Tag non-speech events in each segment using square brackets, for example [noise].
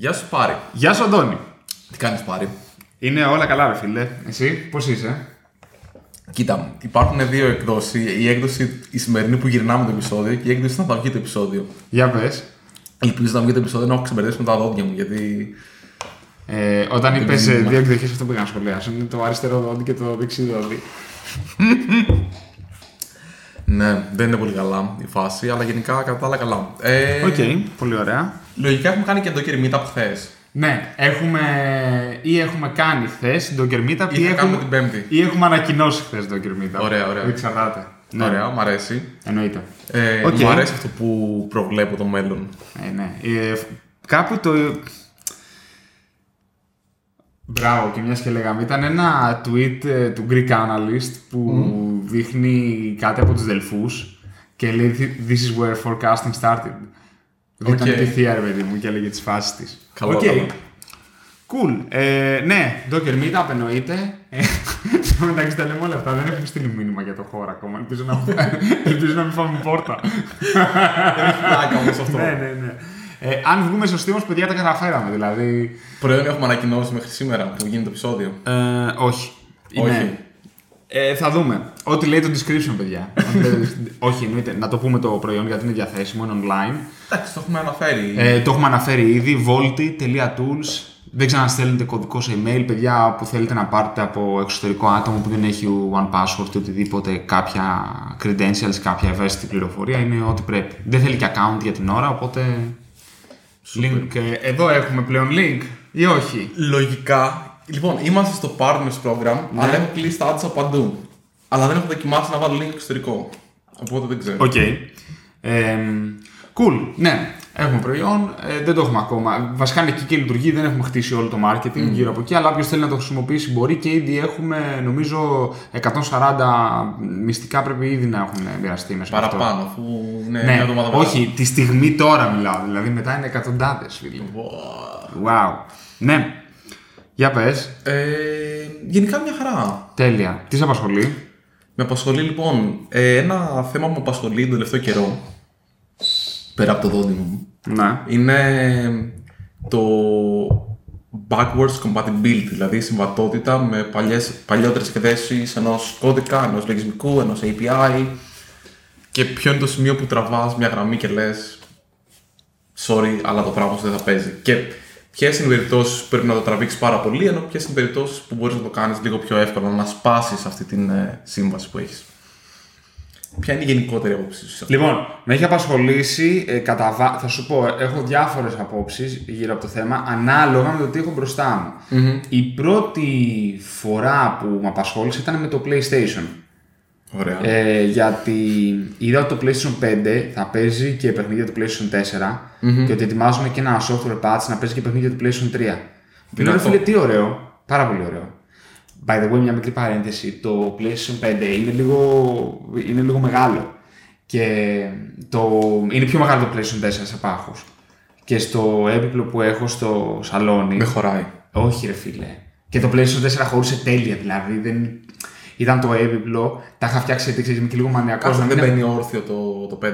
Γεια σου Πάρη. Γεια σου, Αντώνη. Τι κάνεις Πάρη; Είναι όλα καλά, ρε φίλε. Εσύ, πώς είσαι; Κοίτα, υπάρχουν δύο εκδόσεις. Η έκδοση η σημερινή που γυρνάμε το επεισόδιο και η έκδοση να θα βγει το επεισόδιο. Για πες. Ελπίζω να βγει το επεισόδιο να έχω ξεμπερδέψει με τα δόντια μου γιατί. Ε, όταν είπες μήνυμα. δύο εκδοχές, αυτό που είχα να σχολιάσω είναι το αριστερό δόντι και το δεξί δόντι. [laughs] Ναι, δεν είναι πολύ καλά η φάση, αλλά γενικά κατά τα άλλα καλά. Ε, Οκ, πολύ ωραία. Λογικά έχουμε κάνει και τον Κερμίτα από χθες. Ναι, έχουμε ή έχουμε κάνει χθες τον Κερμίτα Ή θα κάνουμε την Πέμπτη. ή έχουμε ανακοινώσει χθες τον Κερμίτα. Ωραία, ωραία. Εξαρτάται. Ναι, Ωραία, μου αρέσει. Εννοείται. Ε, Οκ. Μου αρέσει αυτό που προβλέπω το μέλλον. Ε, ναι. Ε, κάπου το. Μπράβο, και μιας και λέγαμε. Ήταν ένα tweet ε, του Greek Analyst που δείχνει κάτι από τους Δελφούς και λέει This is where forecasting started. Οκ. Ήταν Πυθία, ρε παιδί μου, και έλεγε τις φάσεις της. Καλό, Οκ. καλό. Cool. Ε, ναι, Docker Meetup εννοείται. Ε, Στο μεταξύ τα λέμε όλα αυτά. Δεν έχουμε στείλει μήνυμα για το χώρο ακόμα. Ελπίζω να, ελπίζω να μην φάμε πόρτα. Πλάκα όμως αυτό. ναι, ναι, ναι. Ε, αν βγούμε σωστοί όμως, παιδιά, τα καταφέραμε. Δηλαδή. Προϊόν έχουμε ανακοινώσει μέχρι σήμερα που γίνει το επεισόδιο. Ε, όχι. Όχι. Είναι- Ε, θα δούμε. Ό,τι λέει το description, παιδιά. Ό,τι λέει το- όχι, εννοείται. Να το πούμε το προϊόν γιατί είναι διαθέσιμο, είναι online. Εντάξει, το έχουμε αναφέρει. Ε, το έχουμε αναφέρει ήδη. Volti.tools. Δεν ξαναστέλνετε κωδικό σε email, παιδιά που θέλετε να πάρετε από εξωτερικό άτομο που δεν έχει one password ή οτιδήποτε, κάποια credentials, κάποια ευαίσθητη πληροφορία. Είναι ό,τι πρέπει. Δεν θέλει και account για την ώρα, οπότε. Link. ε, εδώ έχουμε πλέον link ή όχι; Λογικά. Λοιπόν, είμαστε στο partners program, Ναι. αλλά έχω κλείσει τα ads από παντού. Αλλά δεν έχω δοκιμάσει να βάλω link εξωτερικό. Οπότε δεν ξέρω. Οκ. Ε, cool. Ναι, έχουμε προϊόν. Ε, δεν το έχουμε ακόμα. Βασικά είναι εκεί και λειτουργεί. Δεν έχουμε χτίσει όλο το marketing γύρω από εκεί. Αλλά όποιος θέλει να το χρησιμοποιήσει μπορεί και ήδη έχουμε νομίζω 140 μυστικά πρέπει ήδη να έχουν μοιραστεί μέσα από αυτό. Παραπάνω, αφού είναι Ναι, μια εβδομάδα μετά. όχι, τη στιγμή τώρα μιλάω. Δηλαδή μετά είναι εκατοντάδες, φίλε. Wow. Wow. Ναι. Για πες. Ε, γενικά μια χαρά. Τέλεια. Τι σε απασχολεί; Με απασχολεί λοιπόν ε, ένα θέμα που με απασχολεί τον τελευταίο καιρό. Πέρα από το δόντι μου. Ναι. Είναι το backwards compatibility, δηλαδή η συμβατότητα με παλιές, παλιότερες εκθέσεις ενός κώδικα, ενός λογισμικού, ενός API και ποιο είναι το σημείο που τραβάς μια γραμμή και λες sorry, αλλά το πράγμα σου δεν θα παίζει. Και ποιες είναι οι περιπτώσεις που πρέπει να το τραβήξεις πάρα πολύ, ενώ ποιες είναι οι περιπτώσεις που μπορείς να το κάνεις λίγο πιο εύκολα, να σπάσεις αυτή την ε, σύμβαση που έχεις. Ποια είναι η γενικότερη άποψή σου σε αυτό; Λοιπόν, με έχει απασχολήσει, ε, κατά βα- θα σου πω, ε, έχω διάφορες απόψεις γύρω από το θέμα, ανάλογα με το τι έχω μπροστά μου. Η πρώτη φορά που με απασχόλησε ήταν με το PlayStation. Ωραία. Ε, γιατί είδα ότι το PlayStation 5 θα παίζει και παιχνίδια του PlayStation 4 και ότι ετοιμάζουν και ένα software patch να παίζει και παιχνίδια του PlayStation 3. Που λέω, ρε Δυνατό. φίλε, τι ωραίο. Πάρα πολύ ωραίο. By the way, μια μικρή παρένθεση. Το PlayStation 5 είναι λίγο, είναι λίγο μεγάλο. Και το, είναι πιο μεγάλο το PlayStation 4 σε πάχος. Και στο έπιπλο που έχω στο σαλόνι. Δεν χωράει. Όχι, ρε φίλε. Και το PlayStation 4 χωρούσε τέλεια, δηλαδή. Δεν... Ήταν το έπιπλο, τα είχα φτιάξει γιατί ξέρεις, είμαι και λίγο μανιακός. Κάτσε, δεν μπαίνει όρθιο το, το 5.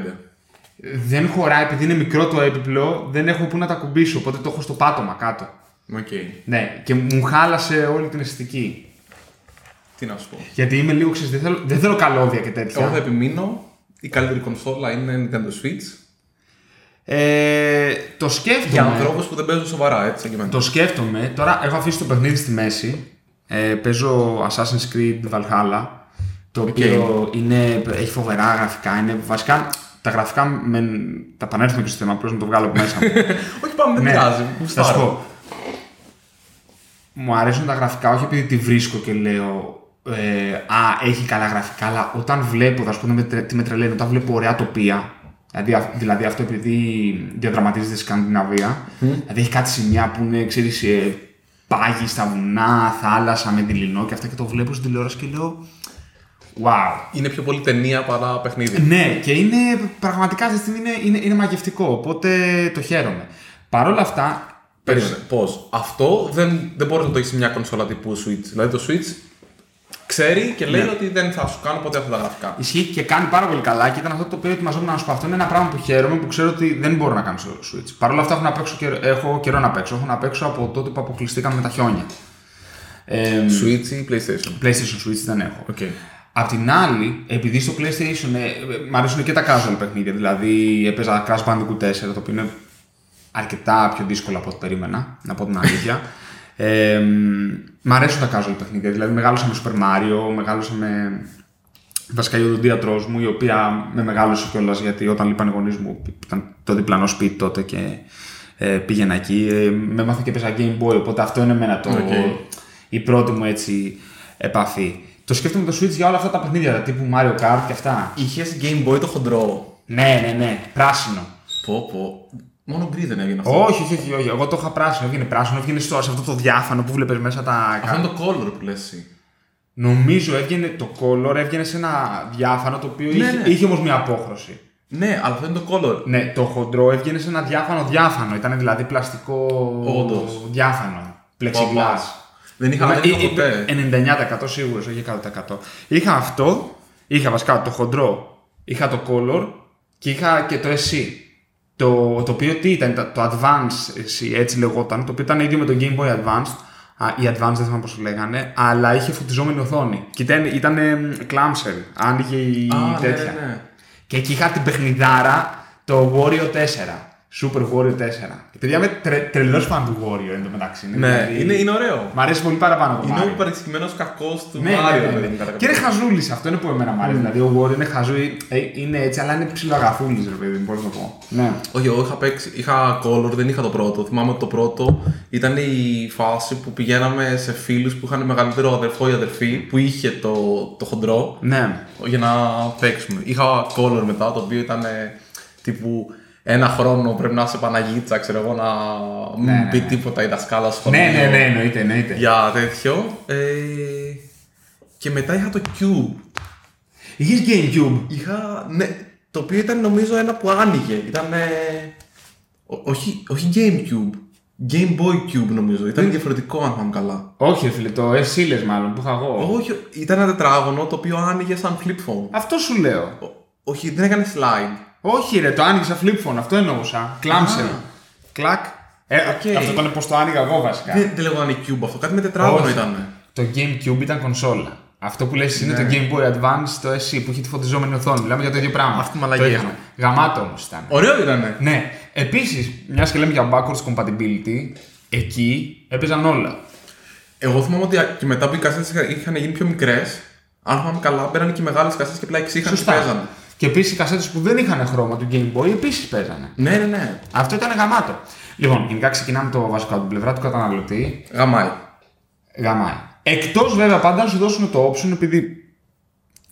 δεν χωράει, επειδή είναι μικρό το έπιπλο, δεν έχω πού να το ακουμπήσω. Οπότε το έχω στο πάτωμα κάτω. Οκ. Ναι, και μου χάλασε όλη την αισθητική. Τι να σου πω. Γιατί είμαι λίγο ξέρεις, δεν θέλω, δεν θέλω καλώδια και τέτοια. Εγώ θα επιμείνω. Η καλύτερη κονσόλα είναι Nintendo Switch. Ε, το σκέφτομαι. Για ανθρώπους που δεν παίζουν σοβαρά, έτσι. σαν και εμένα. Το σκέφτομαι. Τώρα έχω αφήσει το παιχνίδι στη μέση. Ε, παίζω Assassin's Creed Valhalla. Το οποίο είναι, έχει φοβερά γραφικά. Είναι, βασικά τα γραφικά με, τα επανέλθουμε και στο θέμα, απλώς να το βγάλω από μέσα μου. [laughs] Όχι, πάμε, δεν Ναι, πειράζει. θα σου πω. Μου αρέσουν τα γραφικά όχι επειδή τη βρίσκω και λέω ε, Α, έχει καλά γραφικά, αλλά όταν βλέπω, θα σου πω τι με τρε- τι με τρελαίνει, όταν βλέπω ωραία τοπία, δηλαδή, α- δηλαδή αυτό επειδή διαδραματίζεται στη Σκανδιναβία, δηλαδή έχει κάτι σημεία που είναι, ξέρεις, ε, πάγοι στα βουνά, θάλασσα με δειλινό και αυτά και το βλέπω στην τηλεόραση και λέω Wow. Είναι πιο πολύ ταινία παρά παιχνίδι. Ναι, και είναι πραγματικά αυτή τη στιγμή είναι, είναι, είναι μαγευτικό, οπότε το χαίρομαι. Παρ' όλα αυτά, Περίμενε. Πώ. Αυτό δεν, δεν μπορείς να το έχεις σε μια κονσόλα τύπου Switch. Δηλαδή το Switch ξέρει και λέει Ναι. ότι δεν θα σου κάνω ποτέ αυτά τα γραφικά. Ισχύει και κάνει πάρα πολύ καλά και ήταν αυτό το οποίο ετοιμαζόμουν να σου πω. Αυτό είναι ένα πράγμα που χαίρομαι που ξέρω ότι δεν μπορώ να κάνω στο Switch. Παρ' όλα αυτά έχω, να παίξω καιρό, έχω καιρό να παίξω. Έχω να παίξω από τότε που αποκλειστήκαμε με τα χιόνια. Ε, Switch ή PlayStation; PlayStation Switch δεν έχω. Οκ. Απ' την άλλη, επειδή στο PlayStation ε, ε, μ' αρέσουν και τα casual παιχνίδια, δηλαδή έπαιζα Crash Bandicoot 4, το οποίο είναι αρκετά πιο δύσκολο από ό,τι περίμενα, να πω την αλήθεια. Ε, μ' αρέσουν τα casual παιχνίδια, δηλαδή μεγάλωσα με Super Mario, μεγάλωσα με βασικά η οδοντίατρός μου, η οποία με μεγάλωσε κιόλας γιατί όταν λείπαν οι γονείς μου ήταν το διπλανό σπίτι τότε και ε, πήγαινα εκεί. Ε, με έμαθε και έπαιζα Game Boy, οπότε αυτό είναι εμένα το, Οκ. η πρώτη μου έτσι επαφή. Το σκέφτομαι το Switch για όλα αυτά τα παιχνίδια, τύπου Mario Kart και αυτά. Είχες Game Boy το χοντρό. Ναι, ναι, ναι, πράσινο. Πω, πω. Μόνο γκρι δεν έβγαινε αυτό. Όχι, όχι, όχι, όχι. Εγώ το είχα πράσινο, έβγαινε πράσινο, έβγαινε στο, σε αυτό το διάφανο που βλέπεις μέσα τα. Αυτό είναι το color που λες εσύ. Νομίζω έβγαινε το color, έβγαινε σε ένα διάφανο το οποίο Ναι, είχε, ναι. είχε όμως μια απόχρωση. Ναι, αλλά αυτό είναι το color. Ναι, το χοντρό έβγαινε σε ένα διάφανο διάφανο. Ήταν δηλαδή πλαστικό Όντως. διάφανο. Plexiglass. Δεν είχα Ε, δεν είχα ε, ποτέ. ε, 90% σίγουρος, όχι 100%. Είχα αυτό, είχα βασικά το χοντρό, είχα το color και είχα και το SC. Το, το οποίο τι ήταν, το- το Advance SC, έτσι λεγόταν, το οποίο ήταν ίδιο με το Game Boy Advanced. Α, ή Advanced, δεν θυμάμαι πώς το λέγανε, αλλά είχε φωτιζόμενη οθόνη. Και ήταν, ήταν clamshell, άνοιγε η Α, ναι, τέτοια. ναι, ναι. Και εκεί είχα την παιχνιδάρα το Wario 4. Super Wario 4. Και παιδιά είμαι τρε, τρελός φαν του Wario εν τω μεταξύ. Ναι, δηλαδή- είναι, είναι ωραίο. Μ' αρέσει πολύ παραπάνω από το Είναι ο Mario. παρεξηγημένος κακός του Ναι, ναι, Mario. ναι, δηλαδή, ναι. κατά Και είναι κάποιο χαζούλης αυτό, είναι που εμένα μου αρέσει. Δηλαδή, ο Wario είναι χαζούλη, ε, είναι έτσι, αλλά είναι ψιλοαγαθούλης, ρε παιδί μου, πώς να το πω. Ναι. Όχι, εγώ είχα παίξει, είχα color, δεν είχα το πρώτο. Θυμάμαι ότι το πρώτο ήταν η φάση που πηγαίναμε σε φίλους που είχαν μεγαλύτερο αδερφό ή αδερφή που είχε το, το χοντρό Ναι. για να παίξουμε. Είχα color μετά το οποίο ήταν ε, τύπου ένα χρόνο πρέπει να είσαι Παναγίτσα, ξέρω εγώ, να μην Ναι, ναι, πει ναι. τίποτα η δασκάλα στο σχολείο. Ναι, ναι, ναι, εννοείται, εννοείται. Για τέτοιο. Ε, και μετά είχα το Cube. Είχες Gamecube. Είχα, ναι, το οποίο ήταν νομίζω ένα που άνοιγε. Ήταν. όχι, όχι GameCube. Game Boy Cube νομίζω. Ήταν διαφορετικό αν θυμάμαι καλά. Όχι, ρε φίλε, το FC λες μάλλον που είχα εγώ. Όχι, ήταν ένα τετράγωνο το οποίο άνοιγε σαν flip phone. Αυτό σου λέω. Ο- όχι, δεν έκανε slide. Όχι, ρε, το άνοιγε σαν flip phone, αυτό εννοούσα. Clamshell. Κλακ. Ε, Οκ. Αυτό ήταν πώς το άνοιγα εγώ βασικά. Δεν, δεν λέγονταν Cube αυτό, κάτι με τετράγωνο Όχι. ήταν. Το GameCube ήταν κονσόλα. Αυτό που λες είναι Ναι. το Game Boy Advance, το SP που είχε τη φωτιζόμενη οθόνη. Μιλάμε για το ίδιο πράγμα. Αυτή η μαλακία. Το είχαμε. Γαμάτο όμως ήταν. Ωραίο ήταν. Ναι. Επίσης, μιας και λέμε για backwards compatibility, εκεί έπαιζαν όλα. Εγώ θυμάμαι ότι και μετά που οι κασέτε είχαν γίνει πιο μικρές, αν θυμάμαι καλά, μπαίνανε και μεγάλες κασέτε και απλά εξήχαν και παίζανε. Και επίσης οι κασέτες που δεν είχαν χρώμα του Game Boy επίσης παίζανε. Ναι, ναι, ναι. Αυτό ήταν γαμάτο. Λοιπόν, γενικά ξεκινάμε το βασικό από την πλευρά του καταναλωτή. Γαμάει. Γαμάει. Εκτός βέβαια πάντα να σου δώσουν το option επειδή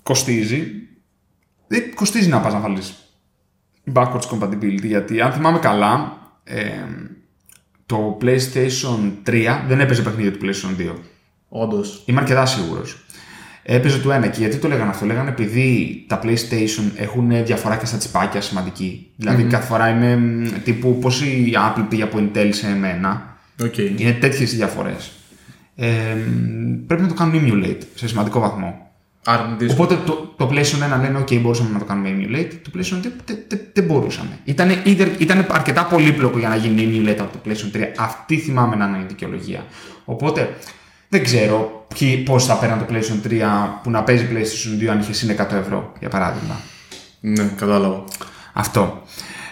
κοστίζει. Δεν κοστίζει να πας να βάλεις backwards compatibility γιατί αν θυμάμαι καλά, ε, το PlayStation 3 δεν έπαιζε παιχνίδια του PlayStation 2. Όντως. Είμαι αρκετά σίγουρος. Έπαιζε το ένα. Και γιατί το λέγανε αυτό, λέγανε επειδή τα PlayStation έχουν διαφορά και στα τσιπάκια σημαντική. Δηλαδή κάθε φορά είναι μ, τύπου πώς η Apple πήγε από Intel σε M1. Οκ. Είναι τέτοιες οι διαφορές. Ε, μ, πρέπει να το κάνουν emulate σε σημαντικό βαθμό. Άρα είναι δύσκολο. Οπότε το, το PlayStation 1 λένε: OK, μπορούσαμε να το κάνουμε emulate. Το PlayStation 2 δεν δεν- δεν μπορούσαμε. Ήταν, ήταν αρκετά πολύπλοκο για να γίνει emulate από το PlayStation 3. Αυτή θυμάμαι να είναι η δικαιολογία. Οπότε δεν ξέρω πώς θα πέραν το PlayStation 3 που να παίζει PlayStation 2 αν είχες συν 100 ευρώ, για παράδειγμα. Ναι, κατάλαβα. Αυτό.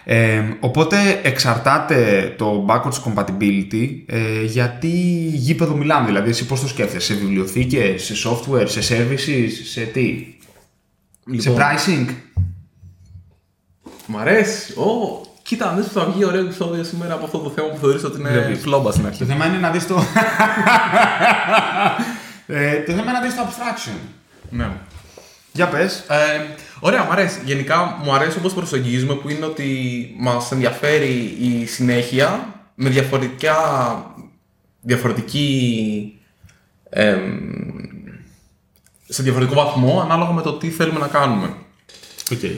Ε, οπότε εξαρτάται το backwards compatibility ε, γιατί γήπεδο μιλάμε. Δηλαδή, εσύ πώς το σκέφτεσαι, σε βιβλιοθήκες, σε software, σε services, σε τι, σε Λοιπόν, pricing. Μ' αρέσει. Ω, κοίτα, αν δεις που θα βγει ωραίο επεισόδιο σήμερα από αυτό το θέμα που θεωρείς ότι είναι Βλέπεις. φλόμπα στην Το αρχή. θέμα είναι να δεις το... [laughs] ε, το θέμα είναι να δεις το abstraction. Ναι. Για πες. Ε, ωραία, μου αρέσει. Γενικά μου αρέσει όπως προσεγγίζουμε που είναι ότι μας ενδιαφέρει η συνέχεια με διαφορετικά, διαφορετική εμ, σε διαφορετικό βαθμό ανάλογα με το τι θέλουμε να κάνουμε. Okay.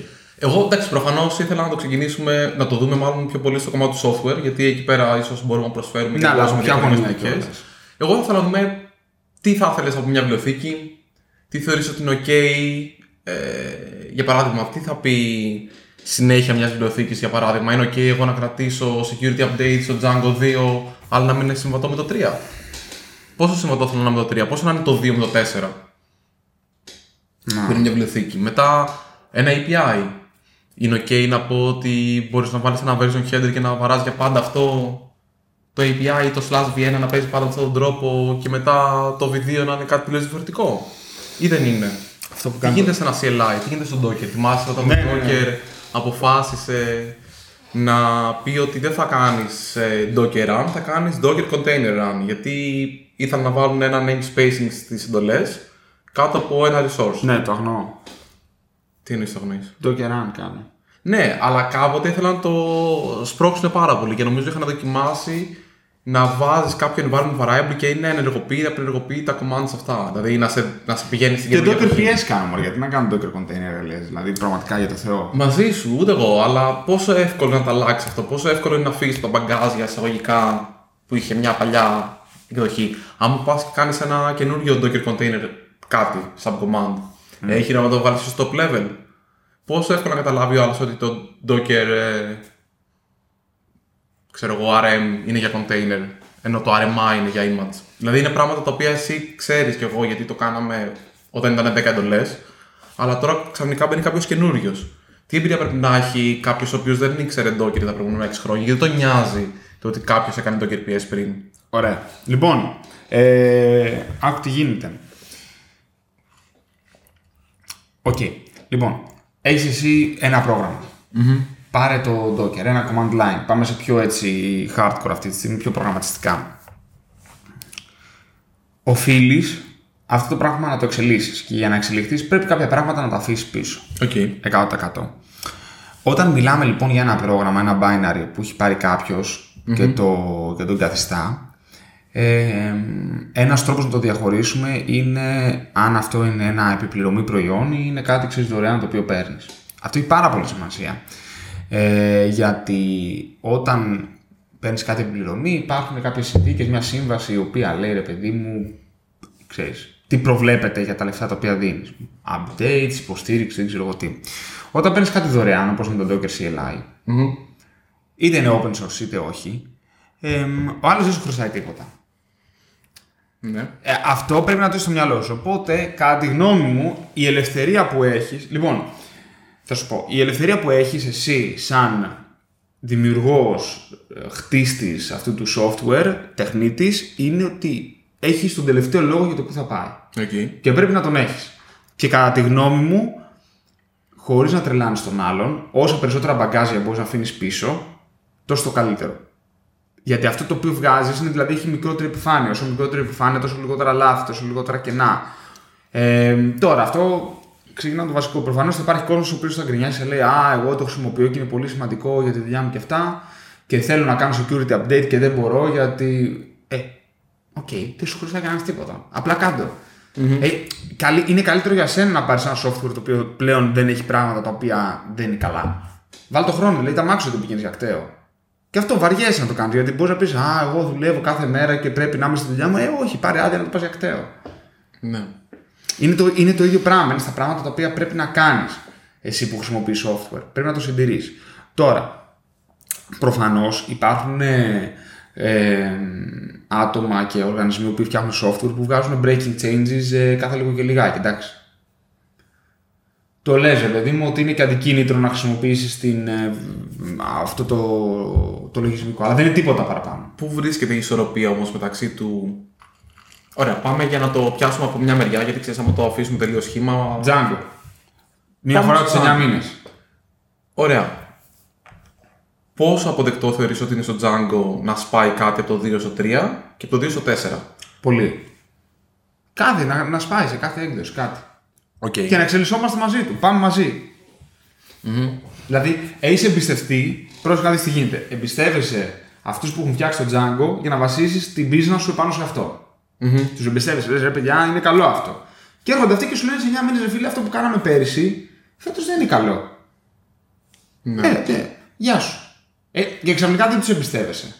Εγώ εντάξει, προφανώς ήθελα να το ξεκινήσουμε, να το δούμε μάλλον πιο πολύ στο κομμάτι του software, γιατί εκεί πέρα ίσως μπορούμε να προσφέρουμε Ναι, αλλά δώσουμε ποια διαφορετικές γωνία οπτικές. κιόλας. Εγώ θα ήθελα να δούμε τι θα ήθελες από μια βιβλιοθήκη, τι θεωρείς ότι είναι ok, ε, για παράδειγμα, τι θα πει συνέχεια μιας βιβλιοθήκης, για παράδειγμα, είναι ok εγώ να κρατήσω security updates στο Django 2, αλλά να μην είναι συμβατό με το 3. Πόσο συμβατό θέλω να είναι με το 3, πόσο να είναι το 2 με το 4, Να. που είναι μια βιβλιοθήκη. Μετά, ένα API. Είναι ok να πω ότι μπορείς να βάλεις ένα version header και να βαράς για πάντα αυτό το API ή το slash v1 να παίζεις πάντα με αυτόν τον τρόπο και μετά το v2 να είναι κάτι τελείως διαφορετικό. Ή δεν είναι. Αυτό που Τι κάνω. γίνεται σε ένα CLI, τι γίνεται στο Docker; Θυμάσαι όταν Ναι, το ναι, ναι. Docker αποφάσισε να πει ότι δεν θα κάνεις ε, Docker run, θα κάνεις Docker container run. Γιατί ήθελαν να βάλουν ένα namespacing στις εντολές κάτω από ένα resource. Ναι, το αγνοώ. Τι εννοείς το γνωρίζεις. Το και run κάνω. Ναι, αλλά κάποτε ήθελαν να το σπρώξουν πάρα πολύ και νομίζω είχαν δοκιμάσει να βάζεις κάποιο environment variable και είναι ενεργοποιεί, απενεργοποιεί τα commands αυτά. Δηλαδή να σε, να σε πηγαίνει στην Και καινούργια Docker εποχή. PS κάνω, μωρέ, γιατί να κάνω Docker container, λες, δηλαδή πραγματικά για το Θεό. Μαζί σου, ούτε εγώ, αλλά πόσο εύκολο είναι να τα αλλάξεις αυτό, πόσο εύκολο είναι να φύγεις τα μπαγκάζια εισαγωγικά που είχε μια παλιά εκδοχή. Αν πας και κάνεις ένα καινούριο Docker container κάτι, subcommand, έχει να το βάλει στο top level. Πόσο εύκολο να καταλάβει ο άλλος ότι το Docker, ε, ξέρω εγώ, RM είναι για container, ενώ το RMI είναι για image. Δηλαδή είναι πράγματα τα οποία εσύ ξέρεις κι εγώ γιατί το κάναμε όταν ήταν 10 εντολές, αλλά τώρα ξαφνικά μπαίνει κάποιος καινούριος. Τι εμπειρία πρέπει να έχει κάποιος ο οποίος δεν ήξερε Docker τα προηγούμενα 6 χρόνια, γιατί το νοιάζει το ότι κάποιος έκανε Docker PS πριν; Ωραία. Λοιπόν, ε, άκου τι γίνεται. Οκ. Λοιπόν, έχεις εσύ ένα πρόγραμμα. Πάρε το Docker, ένα command line. Πάμε σε πιο έτσι hardcore αυτή τη στιγμή, πιο προγραμματιστικά. Οφείλεις αυτό το πράγμα να το εξελίξεις. Και για να εξελιχθείς, πρέπει κάποια πράγματα να τα αφήσεις πίσω. Οκ. 100%. Όταν μιλάμε λοιπόν για ένα πρόγραμμα, ένα binary που έχει πάρει κάποιος και, το, και τον καθιστά, ε, ένας τρόπος να το διαχωρίσουμε είναι αν αυτό είναι ένα επί πληρωμή προϊόν ή είναι κάτι ξέρεις, δωρεάν το οποίο παίρνεις. Αυτό έχει πάρα πολύ σημασία. Ε, γιατί όταν παίρνεις κάτι επιπληρωμή υπάρχουν κάποιες συνθήκες, μια σύμβαση η οποία λέει ρε παιδί μου ξέρεις, τι προβλέπεται για τα λεφτά τα οποία δίνεις. Updates, υποστήριξη, δεν ξέρω εγώ τι. Όταν παίρνεις κάτι δωρεάν, όπως είναι το Docker CLI, είτε είναι open source είτε όχι, εμ, ο άλλος δεν σου χρωστάει τίποτα. Ναι. Ε, αυτό πρέπει να το έχεις στο μυαλό σου. Οπότε, κατά τη γνώμη μου, η ελευθερία που έχεις... Λοιπόν, θα σου πω, η ελευθερία που έχεις εσύ σαν δημιουργός, ε, χτίστης αυτού του software, τεχνίτης, είναι ότι έχεις τον τελευταίο λόγο για το που θα πάει. Οκ. Και πρέπει να τον έχεις. Και κατά τη γνώμη μου, χωρίς να τρελάνεις τον άλλον, όσο περισσότερα μπαγκάζια μπορείς να αφήνεις πίσω, τόσο το καλύτερο. Γιατί αυτό το οποίο βγάζεις είναι δηλαδή έχει μικρότερη επιφάνεια. Όσο μικρότερη επιφάνεια, τόσο λιγότερα λάθη, τόσο λιγότερα κενά. Ε, τώρα, αυτό ξεκινά το βασικό. Προφανώς θα υπάρχει κόσμος ο οποίος θα γκρινιάσει και λέει Α, εγώ το χρησιμοποιώ και είναι πολύ σημαντικό για τη δουλειά μου και αυτά. Και θέλω να κάνω security update και δεν μπορώ γιατί. Ε, οκ, δεν σου χρειάζεται να κάνει τίποτα. Απλά κάντο. Ε, καλή- είναι καλύτερο για σένα να πάρεις ένα software το οποίο πλέον δεν έχει πράγματα τα οποία δεν είναι καλά. Βάλ το χρόνο, λέει τ' αμάξι ότι πηγαίνεις για ΚΤΕΟ. Και αυτό βαριέσαι να το κάνεις. Γιατί μπορείς να πεις Α, εγώ δουλεύω κάθε μέρα και πρέπει να είμαι στη δουλειά μου. Ε, όχι, πάρε άδεια να το πας για ΚΤΕΟ. Ναι. Είναι το, είναι το ίδιο πράγμα. Είναι στα πράγματα τα οποία πρέπει να κάνεις εσύ που χρησιμοποιείς software. Πρέπει να το συντηρείς. Τώρα, προφανώς υπάρχουν ε, ε, άτομα και οργανισμοί που φτιάχνουν software που βγάζουν breaking changes ε, κάθε λίγο και λιγάκι. Εντάξει. Το λες, ρε παιδί μου, ότι είναι και αντικίνητρο να χρησιμοποιήσεις την, ε, αυτό το, το λογισμικό. Αλλά δεν είναι τίποτα παραπάνω. Πού βρίσκεται η ισορροπία όμως μεταξύ του. Ωραία, πάμε για να το πιάσουμε από μια μεριά, γιατί ξέρεις, άμα το αφήσουμε τελείως χύμα. Django. Μία Πάμε φορά του στο 9 Django. μήνες. Ωραία. Πόσο αποδεκτό θεωρείς ότι είναι στο Django να σπάει κάτι από το 2 στο 3 και από το 2 στο 4. Πολύ. Κάτι, να, να σπάει σε κάθε έκδοση, κάτι. Οκ. Και να εξελισσόμαστε μαζί του. Πάμε μαζί. Δηλαδή, έχει εμπιστευτεί, πρόσεχε να δει τι γίνεται. Εμπιστεύεσαι αυτούς που έχουν φτιάξει το Django για να βασίσεις την business σου πάνω σε αυτό. Τους εμπιστεύεσαι, λες ρε παιδιά, είναι καλό αυτό. Και έρχονται αυτοί και σου λένε σε 9 μήνες, ρε φίλε, αυτό που κάναμε πέρυσι, φέτος δεν είναι καλό. Ναι. Ε, ναι, γεια σου. Ε, και ξαφνικά δεν τους εμπιστεύεσαι.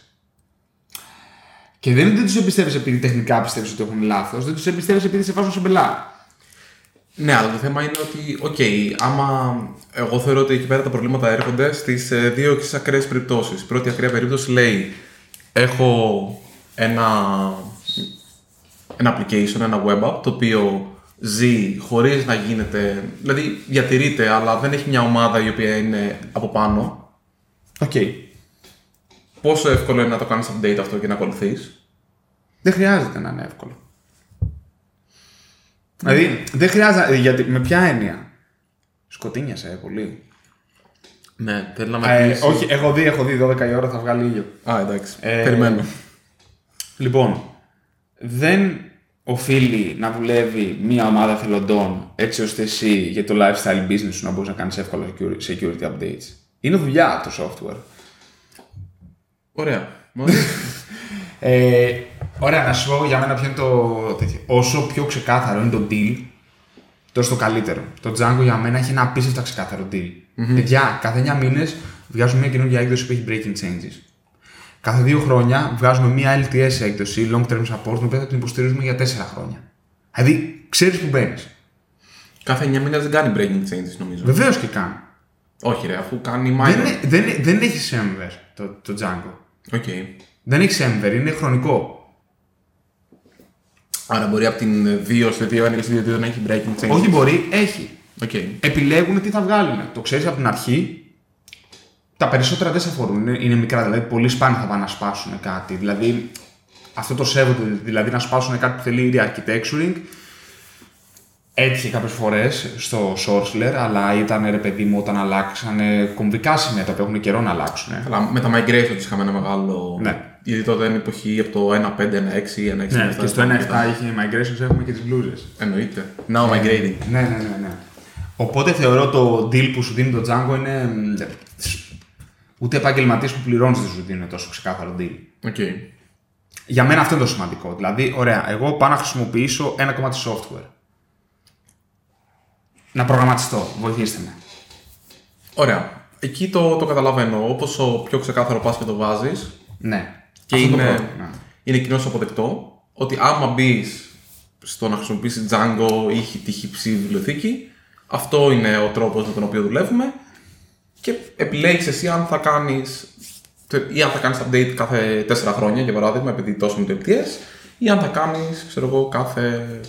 Και δεν είναι ότι δεν τους εμπιστεύεσαι επειδή τεχνικά πιστεύεις ότι έχουν λάθος, δεν τους εμπιστεύεσαι επειδή σε βάζουν σε μπελά. Ναι, αλλά το θέμα είναι ότι, οκ, άμα εγώ θεωρώ ότι εκεί πέρα τα προβλήματα έρχονται στις δύο εξής ακραίες περιπτώσεις. Η πρώτη ακραία περίπτωση λέει: Έχω ένα, ένα application, ένα web app, το οποίο ζει χωρίς να γίνεται. Δηλαδή διατηρείται, αλλά δεν έχει μια ομάδα η οποία είναι από πάνω. Οκ. Πόσο εύκολο είναι να το κάνεις update αυτό και να ακολουθείς; Δεν χρειάζεται να είναι εύκολο. Δηλαδή, δεν χρειάζεται. Γιατί, με ποια έννοια; Σκοτείνιασε ε, πολύ. Ναι, θέλει να με Ε, πείσει. όχι, έχω δει, έχω δει 12 η ώρα θα βγάλει ήλιο. Α, εντάξει. Ε, Περιμένω. Λοιπόν, δεν οφείλει να δουλεύει μία ομάδα θελοντών έτσι ώστε εσύ για το lifestyle business σου να μπορείς να κάνεις εύκολα security- security updates. Είναι δουλειά το software. Ωραία. [laughs] Μάλιστα. Ε, ωραία, να σου πω για μένα ποιο είναι το τέτοιο. Όσο πιο ξεκάθαρο είναι το deal, τόσο το καλύτερο. Το Django για μένα έχει ένα απίστευτα ξεκάθαρο deal. Παιδιά, κάθε 9 μήνες βγάζουμε μια καινούργια έκδοση που έχει breaking changes. Κάθε δύο χρόνια βγάζουμε μια LTS έκδοση, long term support, την οποία θα την υποστηρίζουμε για 4 χρόνια. Δηλαδή, ξέρεις που μπαίνεις. Κάθε 9 μήνες δεν κάνει breaking changes νομίζω. Βεβαίως και κάνει. Όχι, ρε, αφού κάνει Δεν, minor. είναι- δεν, είναι- δεν έχει Semver το, το Django. Οκ. Δεν έχει Semver, είναι χρονικό. Άρα μπορεί από την 2 στο 2 και στο 2 να έχει breaking changes. Όχι μπορεί, έχει. Οκ. επιλέγουν τι θα βγάλουν. Το ξέρεις από την αρχή. Τα περισσότερα δεν σε αφορούν. Είναι, είναι μικρά. Δηλαδή, πολύ σπάνια θα πάνε να σπάσουν κάτι. Δηλαδή, αυτό το σέβονται. Δηλαδή, να σπάσουν κάτι που θέλει re-architecturing. Έτυχε κάποιες φορές στο SourceLair, αλλά ήταν ρε παιδί μου όταν αλλάξανε κομβικά σημεία τα οποία έχουν καιρό να αλλάξουν. Αλλά με τα migration είχαμε ένα μεγάλο. Ναι. Γιατί τότε είναι εποχή από το 1.5, 1.6, 1.6. Ναι, και στο 1.7 είχε migrations, έχουμε και τις μπλούζες. Εννοείται. Now migrating. Ναι, ναι, ναι, ναι. Οπότε θεωρώ το deal που σου δίνει το Django είναι. μ, Ούτε επαγγελματίες που πληρώνεις δεν σου δίνουν τόσο ξεκάθαρο deal. Οκ. Για μένα αυτό είναι το σημαντικό. Δηλαδή, ωραία, εγώ πάω να χρησιμοποιήσω ένα κομμάτι software. Να προγραμματιστώ, βοηθήστε με. Ωραία. Εκεί το, το καταλαβαίνω. Όπως ο πιο ξεκάθαρο πας και το βάζεις Ναι. Και Αυτό το είναι, πρώτο, ναι. είναι κοινώς αποδεκτό ότι άμα μπεις στο να χρησιμοποιήσεις Django ή THC βιβλιοθήκη, αυτό είναι ο τρόπος με τον οποίο δουλεύουμε και επιλέγεις εσύ αν θα κάνει ή αν θα κάνεις update κάθε 4 χρόνια για παράδειγμα, επειδή τόσο είναι το LTS, ή αν θα κάνεις, ξέρω εγώ, κάθε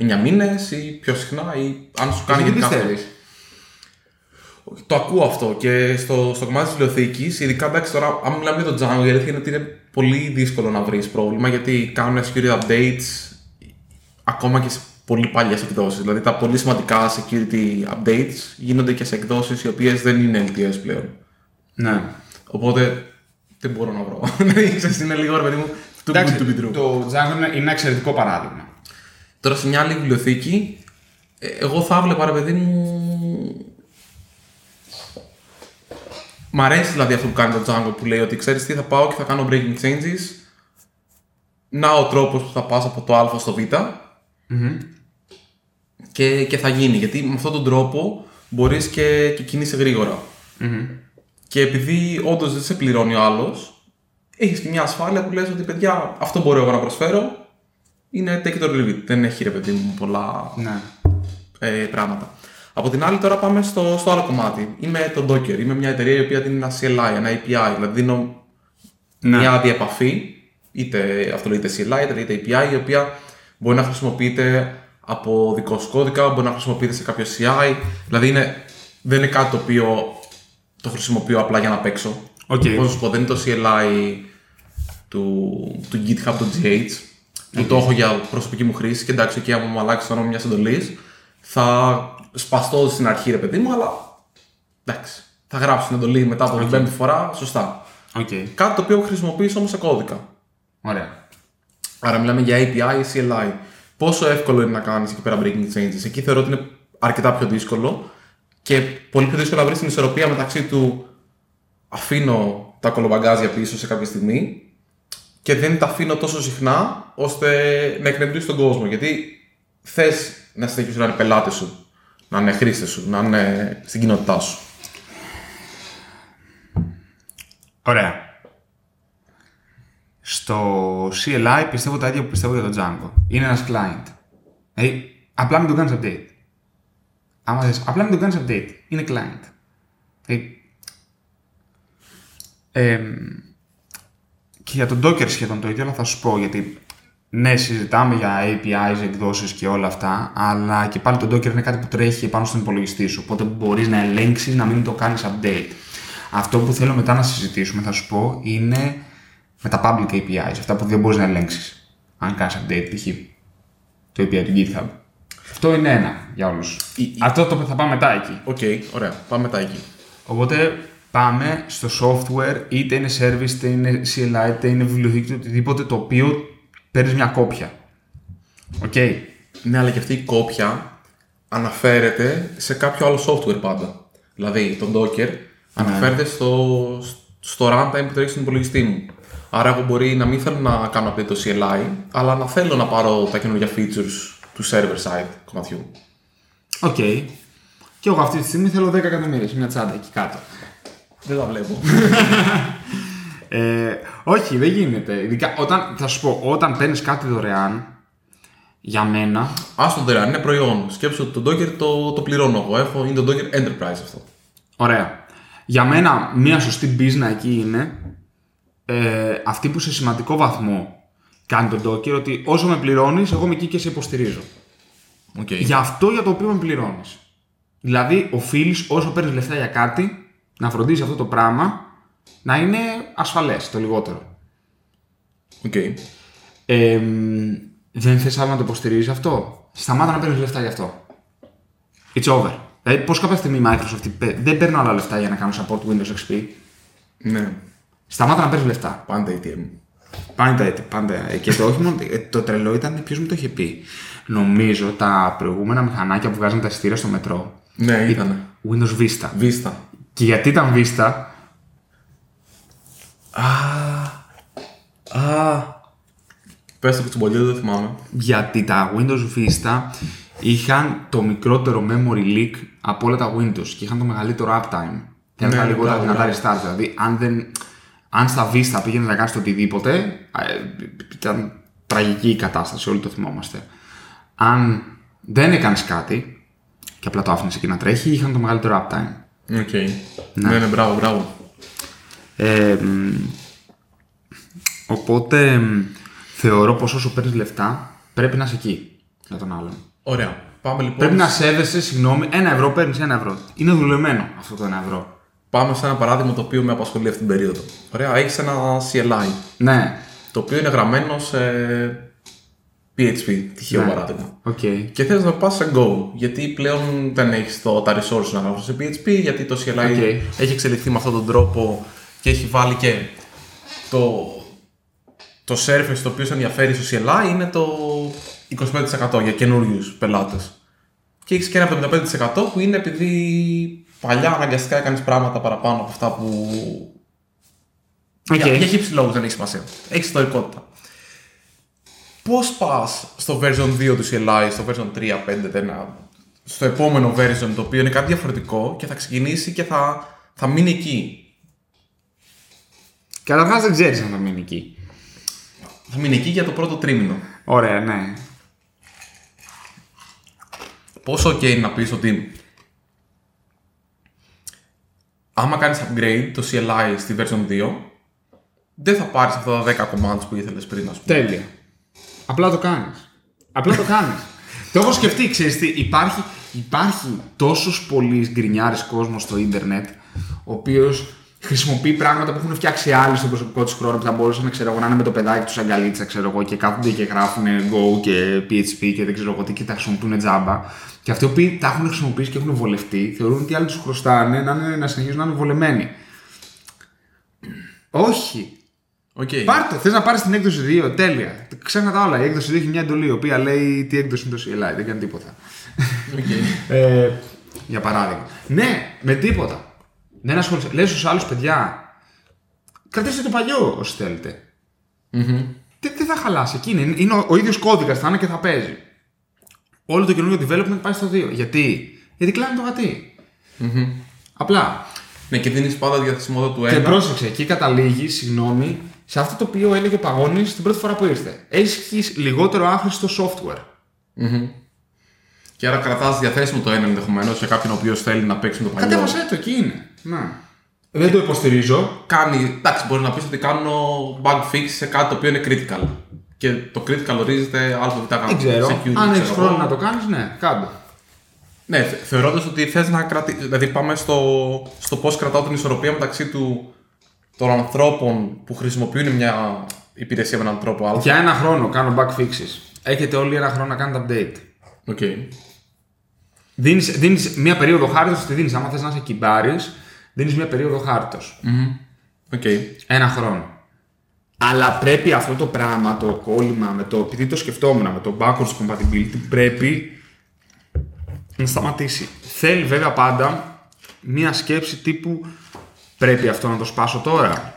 9 μήνες ή πιο συχνά, ή αν σου κάνει Εσύ τις γενικά αυτό. πιστεύεις; Το ακούω αυτό και στο, στο κομμάτι της βιβλιοθήκης, ειδικά εντάξει τώρα, αν μιλάμε για το Django, η αλήθεια είναι ότι είναι πολύ δύσκολο να βρεις πρόβλημα γιατί κάνουν security updates ακόμα και σε πολύ παλιές εκδόσεις. Δηλαδή τα πολύ σημαντικά security updates γίνονται και σε εκδόσεις οι οποίες δεν είναι LTS πλέον. Ναι. Οπότε δεν μπορώ να βρω. [laughs] Δηλαδή, ξέρεις, είναι λίγο ρε παιδί μου. Too good to be true. το Django είναι, είναι ένα εξαιρετικό παράδειγμα. Τώρα σε μια άλλη βιβλιοθήκη, ε, εγώ θα έβλεπα ρε παιδί μου. Μ' αρέσει δηλαδή αυτό που κάνει το Django που λέει ότι ξέρεις τι θα πάω και θα κάνω breaking changes. Να ο τρόπος που θα πας από το Α στο Β. Και, και θα γίνει. Γιατί με αυτόν τον τρόπο μπορείς και, και κινείσαι γρήγορα. Και επειδή όντως δεν σε πληρώνει ο άλλος, έχεις και μια ασφάλεια που λες ότι παιδιά, αυτό μπορώ εγώ να προσφέρω. Είναι take it or leave it. Δεν έχει ρε παιδί μου πολλά Ναι. ε, πράγματα. Από την άλλη, τώρα πάμε στο, στο άλλο κομμάτι. Είμαι το Docker. Είμαι μια εταιρεία η οποία δίνει ένα CLI, ένα API. Δηλαδή δίνω Ναι. μια διεπαφή, είτε αυτό λέγεται CLI, είτε API, η οποία μπορεί να χρησιμοποιείται από δικό σου κώδικα, μπορεί να χρησιμοποιείται σε κάποιο CI. Δηλαδή είναι, δεν είναι κάτι το οποίο το χρησιμοποιώ απλά για να παίξω. Οκ. Πώς να σου πω, δεν είναι το CLI του, του GitHub, gh που το έχω για προσωπική μου χρήση και εντάξει, εκεί άμα μου αλλάξει το όνομα μιας εντολής, θα σπαστώ στην αρχή ρε παιδί μου, αλλά εντάξει. Θα γράψω την εντολή μετά από την πέμπτη φορά, σωστά. Οκ. Κάτι το οποίο χρησιμοποιείς όμως σε κώδικα. Ωραία. Άρα μιλάμε για API ή CLI. Πόσο εύκολο είναι να κάνεις εκεί πέρα breaking changes; Εκεί θεωρώ ότι είναι αρκετά πιο δύσκολο και πολύ πιο δύσκολο να βρεις την ισορροπία μεταξύ του αφήνω τα κολομπαγκάζια πίσω σε κάποια στιγμή και δεν τα αφήνω τόσο συχνά ώστε να εκνευρίσει τον κόσμο. Γιατί θες να συνεχίσουν να είναι πελάτες σου, να είναι χρήστες σου, να είναι στην κοινότητά σου. Ωραία. Στο CLI πιστεύω τα ίδια που πιστεύω για το Django. Είναι ένας client. Δηλαδή, απλά μην το κάνεις update. Άμα θες, απλά μην το κάνεις update. Είναι client. Ε, ε, και για τον Docker σχεδόν το ίδιο, αλλά θα σου πω γιατί ναι, συζητάμε για APIs, εκδόσεις και όλα αυτά, αλλά και πάλι το Docker είναι κάτι που τρέχει πάνω στον υπολογιστή σου. Οπότε μπορείς να ελέγξεις να μην το κάνεις update. Αυτό που θέλω μετά να συζητήσουμε, θα σου πω, είναι με τα public APIs, αυτά που δεν μπορείς να ελέγξεις. Αν κάνεις update, π.χ. το API του GitHub. Αυτό είναι ένα για όλους. Αυτό το θα πάμε μετά εκεί. Οκ, ωραία. Πάμε μετά εκεί. Οπότε πάμε στο software, είτε είναι service, είτε είναι CLI, είτε είναι βιβλιοθήκη, είτε οτιδήποτε το οποίο παίρνεις μια κόπια. Οκ. Ναι, αλλά και αυτή η κόπια αναφέρεται σε κάποιο άλλο software πάντα. Δηλαδή, το Docker αναφέρεται στο, στο runtime που τρέχει στον υπολογιστή μου. Άρα, εγώ μπορεί να μην θέλω να κάνω update το CLI, αλλά να θέλω να πάρω τα καινούργια features του server side κομματιού. Οκ. Και εγώ αυτή τη στιγμή θέλω 10 εκατομμύρια σε μια τσάντα εκεί κάτω. Δεν τα βλέπω. [laughs] Ε, όχι, δεν γίνεται. Ειδικά όταν, θα σου πω, όταν παίρνεις κάτι δωρεάν, για μένα, Α το δωρεάν, είναι προϊόν. Σκέψου ότι το Docker το, το πληρώνω εγώ. Έχω, είναι το Docker Enterprise αυτό. Ωραία. Για μένα, μια σωστή business εκεί είναι ε, αυτή που σε σημαντικό βαθμό κάνει τον Docker ότι όσο με πληρώνεις, εγώ είμαι εκεί και σε υποστηρίζω. Οκ. Για αυτό για το οποίο με πληρώνεις. Δηλαδή, οφείλεις όσο παίρνεις λεφτά για κάτι να φροντίζεις αυτό το πράγμα να είναι ασφαλές το λιγότερο. Οκ. Ε, μ, δεν θες άλλο να το υποστηρίζεις αυτό; Σταμάτα να παίρνεις λεφτά γι' αυτό. It's over. Δηλαδή, πώς κάποια στιγμή η Microsoft είπε, δεν παίρνω άλλα λεφτά για να κάνω support Windows XP. Ναι. Σταμάτα να παίρνεις λεφτά. Πάντα ATM. Πάντα, πάντα. Ε, Και το, όχι μόνο, ε, το τρελό ήταν ποιος μου το είχε πει. Νομίζω τα προηγούμενα μηχανάκια που βγάζαν τα εισιτήρια στο μετρό. Ναι, ήταν. Windows Vista. Vista. Και γιατί ήταν Vista, Α. Πες το κουτσομπολιό, δεν θυμάμαι. γιατί τα Windows Vista είχαν το μικρότερο memory leak από όλα τα Windows και είχαν το μεγαλύτερο uptime. Και Ναι, ναι, τα λιγότερα μπράβο, δυνατά μπράβο. restart. Δηλαδή, αν, δεν, αν στα Vista πήγαινε να κάνει το οτιδήποτε, ε, ήταν τραγική η κατάσταση, όλοι το θυμόμαστε. Αν δεν έκανες κάτι και απλά το άφηνες εκεί να τρέχει, είχαν το μεγαλύτερο uptime. Οκ. Ναι, ναι, μπράβο, μπράβο. Ε, μ, οπότε μ, θεωρώ πως όσο παίρνεις λεφτά πρέπει να είσαι εκεί για τον άλλον. Ωραία. Πάμε λοιπόν. Πρέπει να σέβεσαι, συγγνώμη, ένα ευρώ παίρνεις ένα ευρώ. Είναι δουλεμένο αυτό το ένα ευρώ. Πάμε σε ένα παράδειγμα το οποίο με απασχολεί αυτή την περίοδο. Ωραία, έχεις ένα CLI. Ναι, Το οποίο είναι γραμμένο σε PHP, τυχαίο Ναι. παράδειγμα. οκ. Και θες να πας σε Go, γιατί πλέον δεν έχεις το, τα resources να γράψεις σε PHP, γιατί το CLI Οκ. έχει εξελιχθεί με αυτόν τον τρόπο και έχει βάλει και το, το surface το οποίο σε ενδιαφέρει στο CLI είναι το 25% για καινούριους πελάτες. Και έχεις και ένα 75% που είναι επειδή παλιά αναγκαστικά έκανες πράγματα παραπάνω από αυτά που. Οκ. Για, για χύψη λόγους δεν έχει σημασία. Έχεις ιστορικότητα. Πώς πας στο version 2 του CLI, στο version 3, 5, ένα, στο επόμενο version το οποίο είναι κάτι διαφορετικό και θα ξεκινήσει και θα, θα μείνει εκεί; Καταρχάς δεν ξέρεις αν θα μείνει εκεί. Θα μείνει εκεί για το πρώτο τρίμηνο. Ωραία, ναι. Πόσο ok είναι να πεις ότι άμα κάνεις upgrade το CLI στη version 2 δεν θα πάρεις αυτά τα 10 commands που ήθελες πριν ας πούμε. Τέλεια. Απλά το κάνεις. Απλά το κάνεις. το έχω σκεφτεί, ξέρεις τι, υπάρχει, υπάρχει τόσος πολύ γκρινιάρη κόσμος στο ίντερνετ, ο οποίος χρησιμοποιεί πράγματα που έχουν φτιάξει άλλοι στον προσωπικό τους χρόνο που θα μπορούσαν ξέρω, εγώ, να είναι με το παιδάκι τους αγκαλίτσα, ξέρω εγώ, και κάθονται και γράφουν Go και PHP και δεν ξέρω εγώ τι και τα χρησιμοποιούν τζάμπα. Και αυτοί οι οποίοι τα έχουν χρησιμοποιήσει και έχουν βολευτεί, θεωρούν ότι οι άλλοι τους χρωστάνε να, είναι, να συνεχίζουν να είναι βολεμένοι. Όχι. Okay. Πάρ' το. Θες να πάρεις την έκδοση 2. Τέλεια. Ξέχνα τα όλα. Η έκδοση 2 έχει μια εντολή η οποία λέει τι έκδοση είναι το CLI. Δεν κάνει τίποτα. Okay. ε, για παράδειγμα. Ναι, με τίποτα. Δεν ασχολείσαι. Λες στους άλλους παιδιά. Κρατήστε το παλιό όσοι θέλετε. Mm-hmm. Δεν, δεν θα χαλάσει. Εκεί είναι. Είναι ο, ο ίδιος κώδικας θα είναι και θα παίζει. Όλο το καινούργιο development πάει στο 2. Γιατί; Γιατί κλάνει το γατί. Mm-hmm. Απλά. Ναι, και δίνεις πάντα τη διαθεσιμότητα του Και ένα. πρόσεξε, εκεί καταλήγει, συγγνώμη, σε αυτό το οποίο έλεγε ο Παγώνης την πρώτη φορά που ήρθε. Έχεις λιγότερο άχρηστο software. Mm-hmm. Και άρα κρατάς διαθέσιμο το ένα ενδεχομένως για κάποιον ο οποίος θέλει να παίξει με το παλιό. Κατέβασέ το, εκεί είναι. Να. Δεν το υποστηρίζω. Κάνει, εντάξει, μπορεί να πεις ότι κάνω bug fix σε κάτι το οποίο είναι critical. Και το critical ορίζεται αβ, Δεν ξέρω. security, Αν έχεις ξέρω χρόνο εγώ. να το κάνεις, ναι, κάτω. Ναι, θεωρώντας ότι θες να κρατήσει. Δηλαδή, πάμε στο, στο πώς κρατάω την ισορροπία μεταξύ του, των ανθρώπων που χρησιμοποιούν μια υπηρεσία με έναν τρόπο Α. Για ένα χρόνο κάνω bug fixes. Έχετε όλοι ένα χρόνο να κάνετε update. Οκ. Δίνεις, δίνεις μία περίοδο χάριτος, τη δίνεις. Άμα θες να είσαι κιμπάρης, δίνεις μία περίοδο χάριτος. Οκ. Ένα χρόνο. Αλλά πρέπει αυτό το πράγμα, το κόλλημα, με το, επειδή το σκεφτόμουν, με το backwards compatibility, πρέπει να σταματήσει. Θέλει βέβαια πάντα μία σκέψη τύπου πρέπει αυτό να το σπάσω τώρα.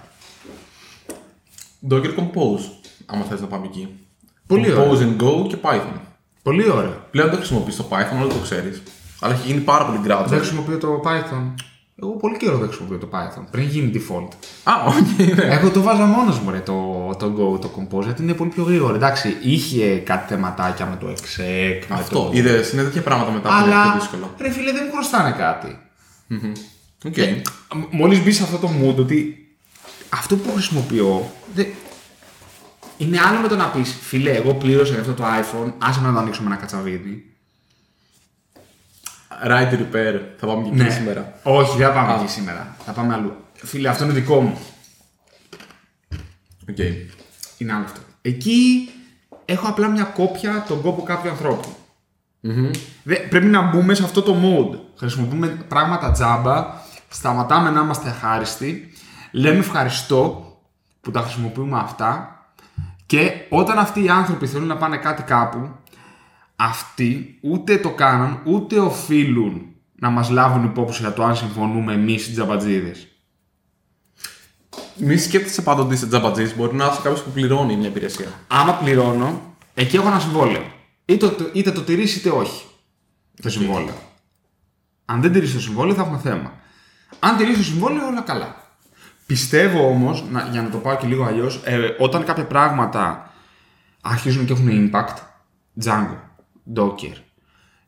Docker Compose, άμα θες να πάμε εκεί. Πολύ Compose in Go και Python. Πολύ ωραίο. Πλέον δεν χρησιμοποιείς το Python, όλο το ξέρεις. Αλλά έχει γίνει πάρα πολύ Δεν gradual. χρησιμοποιώ το Python. Εγώ πολύ καιρό δεν χρησιμοποιώ το Python. Πριν γίνει default. Α, οκ, ναι. Εγώ το 'βαζα μόνος μου ρε, το, το Go, το Compose, γιατί είναι πολύ πιο γρήγορο. Εντάξει, είχε κάτι θεματάκια με το exec, με Αυτό. το... Είδες, είναι τέτοια πράγματα μετά που είναι πιο Αλλά, δύσκολο. ρε φίλε, δεν μου χρωστάνε κάτι. Οκ. Μόλις μπει σε αυτό το mood ότι αυτό που χρησιμοποιώ. δεν- Είναι άλλο με το να πεις, φίλε, εγώ πλήρωσα για αυτό το iPhone, άσε με να το ανοίξω με ένα κατσαβίδι. Right to repair, θα πάμε και εκεί σήμερα. Όχι, δεν θα πάμε εκεί σήμερα. Θα πάμε αλλού. Φίλε, αυτό είναι δικό μου. Οκ. Είναι άλλο αυτό. Εκεί έχω απλά μια κόπια τον κόπο κάποιου ανθρώπου. Δε- πρέπει να μπούμε σε αυτό το mode. Χρησιμοποιούμε πράγματα τζάμπα, σταματάμε να είμαστε αχάριστοι, λέμε ευχαριστώ που τα χρησιμοποιούμε αυτά και όταν αυτοί οι άνθρωποι θέλουν να πάνε κάτι κάπου, αυτοί ούτε το κάνουν, ούτε οφείλουν να μας λάβουν υπόψη για το αν συμφωνούμε εμείς οι τζαμπατζίδες. Μη σκέφτεσαι πάντα ότι είσαι τζαμπατζή, μπορεί να είσαι κάποιος που πληρώνει μια υπηρεσία. Άμα πληρώνω, εκεί έχω ένα συμβόλαιο. Είτε, το- είτε το τηρήσει είτε όχι. Το συμβόλαιο. Αν δεν τηρήσει το συμβόλαιο, θα έχουμε θέμα. Αν τηρήσει το συμβόλαιο, όλα καλά. Πιστεύω όμως, για να το πάω και λίγο αλλιώς, όταν κάποια πράγματα αρχίζουν και έχουν impact, Django, Docker,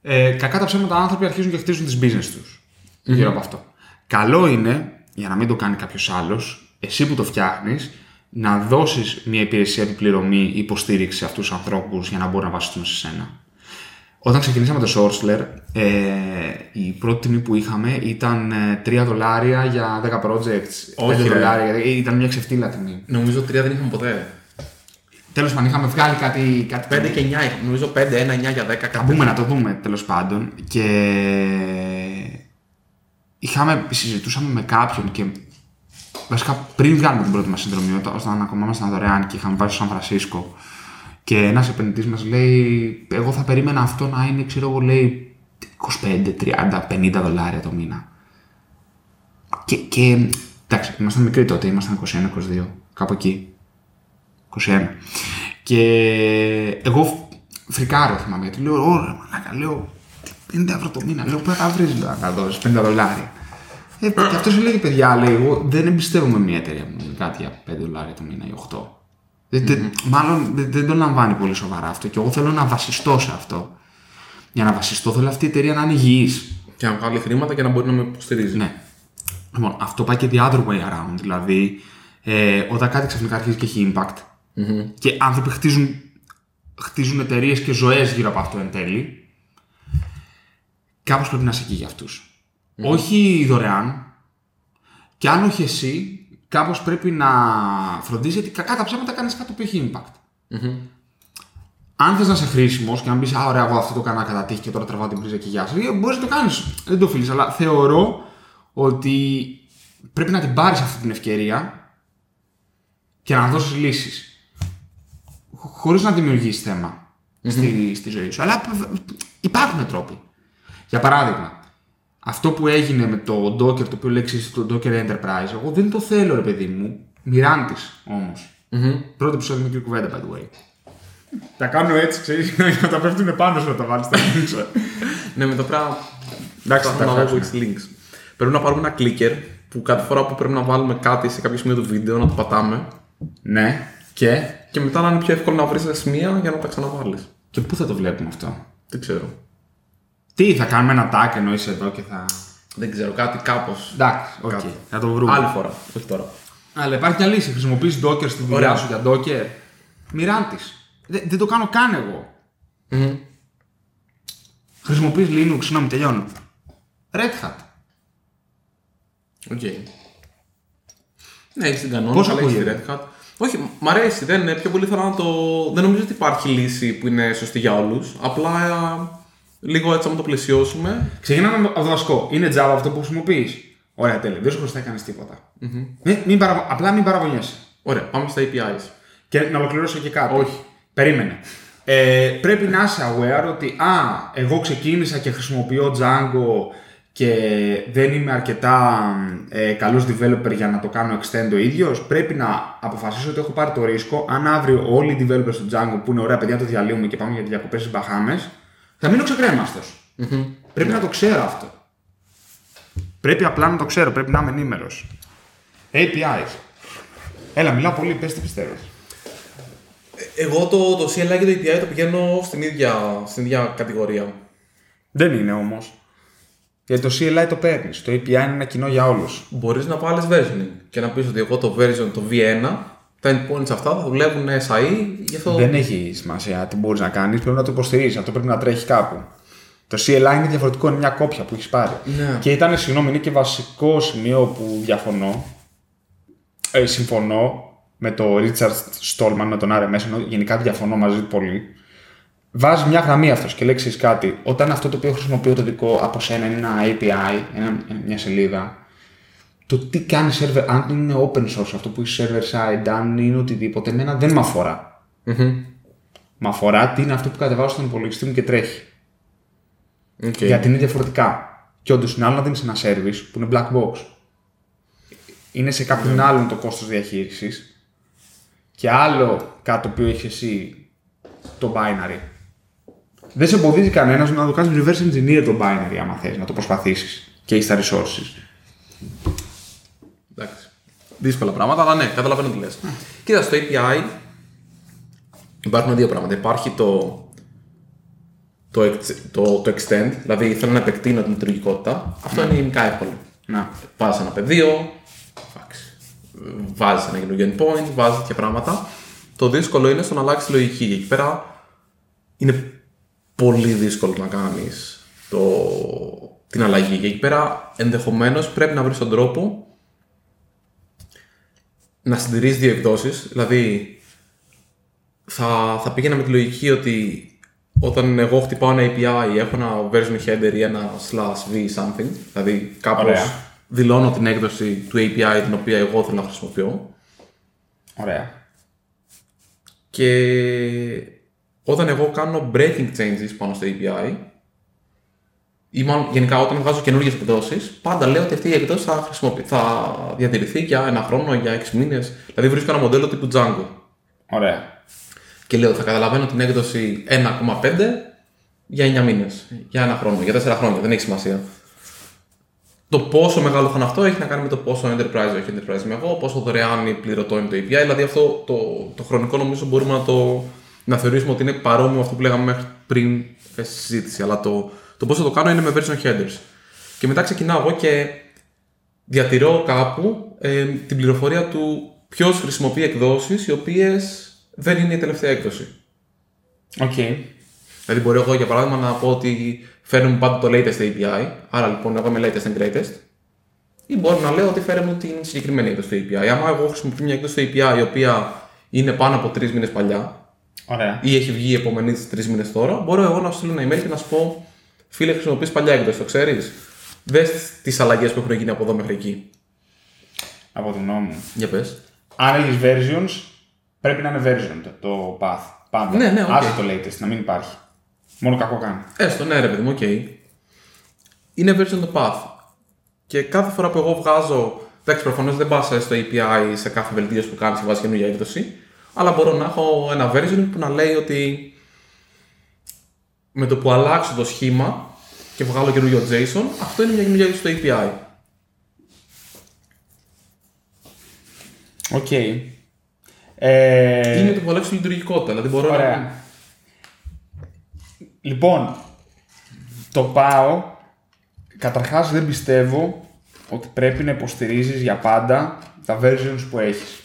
ε, κακά τα ψέματα άνθρωποι αρχίζουν και χτίζουν τις business τους γύρω από αυτό. Καλό είναι, για να μην το κάνει κάποιος άλλος, εσύ που το φτιάχνεις, να δώσεις μια υπηρεσία επιπληρωμή υποστήριξη σε αυτούς τους ανθρώπους για να μπορούν να βασιστούν σε σένα. Όταν ξεκινήσαμε το Sourceler, ε, η πρώτη τιμή που είχαμε ήταν ε, 3 δολάρια για 10 projects. Όχι, 5 ρε. δολάρια, δηλαδή ήταν μια ξεφτύλα τιμή. Νομίζω τρία δεν είχαμε ποτέ. Τέλος πάντων, είχαμε βγάλει κάτι. κάτι 5 και 9 είχαμε. Νομίζω 5, 1, 9 για 10. Θα Κάτι. μπούμε να το δούμε τέλος πάντων. Και είχαμε, συζητούσαμε με κάποιον και βασικά πριν βγάλουμε την πρώτη μας συνδρομή, όταν όταν ακόμα ήμασταν δωρεάν και είχαμε πάει στο Σαν Φρανσίσκο. Και ένας επενδυτής μας λέει: Εγώ θα περίμενα αυτό να είναι, ξέρω εγώ, λέει 25, 30, 50 δολάρια το μήνα. Και, και εντάξει, ήμασταν μικροί τότε, ήμασταν 21-22, κάπου εκεί. 21. Και εγώ φ- φρικάρω, θυμάμαι, γιατί λέω, ωραία, μαλάκα, λέω, 50 ευρώ το μήνα, λέω, πού θα τα βρεις, λέω, να δώσεις 50 δολάρια. Ε, και αυτός λέει, παιδιά, λέει, εγώ δεν εμπιστεύομαι μια εταιρεία που μου δίνει κάτι για 5 δολάρια το μήνα ή 8. Δεν- δεν- Μάλλον δεν, δεν το λαμβάνει πολύ σοβαρά αυτό και εγώ θέλω να βασιστώ σε αυτό. Για να βασιστώ θέλω αυτή η εταιρεία να είναι υγιής. Και να βγάλει χρήματα και να μπορεί να με υποστηρίζει. Ναι. Λοιπόν, αυτό πάει και the other way around. Δηλαδή, ε, όταν κάτι ξαφνικά αρχίζει και έχει impact και άνθρωποι χτίζουν, χτίζουν εταιρείες και ζωές γύρω από αυτό εν τέλει, κάπως πρέπει να είσαι εκεί για αυτους Όχι δωρεάν. Και αν όχι εσύ, κάπως πρέπει να φροντίζεις γιατί κακά τα ψέματα κάνεις κάτι που έχει impact. Αν θες να είσαι χρήσιμος και να μπει, Α, ωραία, εγώ αυτό το έκανα κατά τύχη και τώρα τραβάω την πρίζα και γεια σα. Μπορείς να το κάνεις. Δεν το οφείλεις. Αλλά θεωρώ ότι πρέπει να την πάρεις αυτή την ευκαιρία και να δώσεις λύσεις. Χωρίς να δημιουργήσει θέμα στη, στη ζωή σου. Αλλά υπάρχουν τρόποι. Για παράδειγμα, αυτό που έγινε με το Docker, το οποίο λέξεις το Docker Enterprise, εγώ δεν το θέλω, ρε παιδί μου. Μοιράντης όμως. Πρώτο επεισόδιο με κύριο κουβέντα, by the way. Τα κάνω έτσι, ξέρεις, [laughs] να τα πέφτουν πάνω σου να τα βάλεις στα links. Ναι, με το πράγμα. Εντάξει, θα τα έχουμε φτιάξουμε. always links. Πρέπει να πάρουμε ένα clicker που κάθε φορά που πρέπει να βάλουμε κάτι σε κάποιο σημείο του βίντεο να το πατάμε ναι, και. Και μετά να είναι πιο εύκολο να βρεις τα σημεία για να τα ξαναβάλεις. Και πού θα το βλέπουμε αυτό; Δεν ξέρω. Τι, θα κάνουμε ένα tag εννοείς εδώ και θα. Δεν ξέρω, κάτι κάπως. Εντάξει, οκ. Κάτι. Θα το βρούμε. Άλλη φορά, όχι τώρα. Αλλά υπάρχει μια λύση. Χρησιμοποιείς Docker στη δουλειά Ωραία. σου για Docker. Μοιράν τη. Δεν, δεν το κάνω καν εγώ. Μμμ. Χρησιμοποιείς Linux, συγγνώμη, τελειώνω. Red Hat. Οκ. Ναι, έχει την κανόνα. Πώς αλλά έχεις τη ακούγεται; Red Hat. Όχι, μ' αρέσει. Δεν, είναι πιο πολύ θέλω να το. Δεν νομίζω ότι υπάρχει λύση που είναι σωστή για όλους. Απλά ε, λίγο έτσι, άμα το πλαισιώσουμε. Ξεκινάμε από το βασικό. Είναι Java αυτό που χρησιμοποιείς; Ωραία, τέλεια. Δεν σου χρωστάει κανείς τίποτα. Μην, μην παραβο- Απλά μην παραπονιέσαι. Ωραία, πάμε στα APIs. Και να ολοκληρώσω και κάτι. Όχι. Περίμενε. Ε, πρέπει να είσαι aware ότι α, εγώ ξεκίνησα και χρησιμοποιώ Django και δεν είμαι αρκετά ε, καλός developer για να το κάνω extend ο ίδιος. Πρέπει να αποφασίσω ότι έχω πάρει το ρίσκο αν αύριο όλοι οι developers του Django που είναι ωραία παιδιά το διαλύουμε και πάμε για διακοπές στις Μπαχάμες θα μείνω ξεκρέμαστος. Πρέπει να το ξέρω αυτό. Πρέπει απλά να το ξέρω, πρέπει να είμαι ενήμερος. APIs. Έλα, μιλάω πολύ, πες τι πιστεύεις. Εγώ το, το CLI και το API το πηγαίνω στην ίδια, στην ίδια κατηγορία. Δεν είναι όμως. Γιατί το CLI το παίρνεις. Το API είναι ένα κοινό για όλους. Μπορείς να βάλεις versioning και να πεις ότι εγώ το version το V1, τα endpoints αυτά θα δουλεύουν SAE, γι' αυτό. Δεν έχει σημασία τι μπορείς να κάνεις, πρέπει να το υποστηρίζεις. Αυτό πρέπει να τρέχει κάπου. Το CLI είναι διαφορετικό, είναι μια κόπια που έχεις πάρει. Ναι. Και ήταν, συγγνώμη, είναι και βασικό σημείο που διαφωνώ. Ε, συμφωνώ με το Richard Stallman, με τον RMS, ενώ γενικά διαφωνώ μαζί του πολύ. Βάζει μια γραμμή αυτός και λέει εξής κάτι. Όταν αυτό το οποίο χρησιμοποιώ το δικό από σένα είναι ένα API, ένα, μια σελίδα, το τι κάνει server, αν είναι open source αυτό που είσαι server side, αν είναι οτιδήποτε, εμένα δεν με αφορά. Μμμ. Με αφορά τι είναι αυτό που κατεβάζω στον υπολογιστή μου και τρέχει. Οκ. Γιατί είναι διαφορετικά. Και όντως είναι άλλο να δίνει ένα service που είναι black box. Είναι σε κάποιον άλλον το κόστος διαχείρισης. Και άλλο κάτι το οποίο έχεις εσύ το binary. Δεν σε εμποδίζει κανένας να το κάνεις reverse engineer το binary, άμα θες να το προσπαθήσεις και έχει τα resources. Εντάξει. Δύσκολα πράγματα, αλλά ναι, καταλαβαίνω τι λες. Κοίτα, στο API υπάρχουν δύο πράγματα. Υπάρχει το, το, ex- το, το extend, δηλαδή θέλω να επεκτείνω την λειτουργικότητα. Αυτό είναι γενικά εύκολο. Να. Βάζεις ένα πεδίο, βάζεις ένα καινούργιο endpoint, βάζεις τέτοια πράγματα. Το δύσκολο είναι στο να αλλάξει τη λογική. Και εκεί πέρα είναι πολύ δύσκολο να κάνεις την αλλαγή. Και εκεί πέρα ενδεχομένως πρέπει να βρεις τον τρόπο να συντηρήσει δύο εκδόσεις. Δηλαδή, θα, θα πήγαινα με τη λογική ότι όταν εγώ χτυπάω ένα API, έχω ένα version header ή ένα slash v something, δηλαδή κάπως Ωραία. δηλώνω την έκδοση του API την οποία εγώ θέλω να χρησιμοποιώ Ωραία. και όταν εγώ κάνω breaking changes πάνω στο API ή μάλλον γενικά όταν βγάζω καινούργιες εκδόσεις, πάντα λέω ότι αυτή η εκδόση θα, χρησιμοποιη... θα διατηρηθεί για ένα χρόνο, για 6 μήνες. Δηλαδή βρίσκω ένα μοντέλο τύπου Django. Ωραία. Και λέω θα καταλαβαίνω την έκδοση 1,5 για 9 μήνες, για ένα χρόνο, για 4 χρόνια, δεν έχει σημασία. Το πόσο μεγάλο θα είναι αυτό έχει να κάνει με το πόσο enterprise όχι enterprise είμαι εγώ, πόσο δωρεάν ή πληρωτό είναι το API. Δηλαδή αυτό το, το χρονικό νομίζω μπορούμε να το να θεωρήσουμε ότι είναι παρόμοιο με αυτό που λέγαμε μέχρι πριν ε, στη συζήτηση. Αλλά το, το πώς θα το κάνω είναι με version headers. Και μετά ξεκινάω εγώ και διατηρώ κάπου ε, την πληροφορία του ποιος χρησιμοποιεί εκδόσεις οι οποίες δεν είναι η τελευταία έκδοση. Οκ. Δηλαδή, μπορώ εγώ για παράδειγμα να πω ότι φέρνουμε πάντα το latest API, άρα λοιπόν εγώ είμαι latest and greatest, ή μπορώ να λέω ότι φέρε μου την συγκεκριμένη έκδοση του API. Άμα εγώ χρησιμοποιώ μια έκδοση του API η οποία είναι πάνω από τρεις μήνες παλιά Ωραία. ή έχει βγει η επόμενη της τρεις μήνες τώρα, μπορώ εγώ να σου στείλω ένα email και να σου πω Φίλε, χρησιμοποιείς παλιά έκδοση, το ξέρεις. Δες τις αλλαγές που έχουν γίνει από εδώ μέχρι εκεί. Από την νόμο. Για πες. Αν έχεις versions, πρέπει να είναι version το path. Πάντα. Ναι, ναι, οκ. Άσε το latest, να μην υπάρχει. Μόνο κακό κάνει. Έστω, ναι, ρε παιδί μου, οκ. Είναι version το path. Και κάθε φορά που εγώ βγάζω. Εντάξει, προφανώς δεν πας στο API σε κάθε βελτίωση που κάνεις και βάζεις καινούργια έκδοση. Αλλά μπορώ να έχω ένα version που να λέει ότι με το που αλλάξω το σχήμα και βγάλω καινούργιο JSON, αυτό είναι μια καινούργια έκδοση στο API. Οκ. Ε, Ή με το που αλλάξω τη λειτουργικότητα. Δηλαδή μπορώ να. Ωραία. Λοιπόν, το πάω. Καταρχάς δεν πιστεύω ότι πρέπει να υποστηρίζεις για πάντα τα versions που έχεις.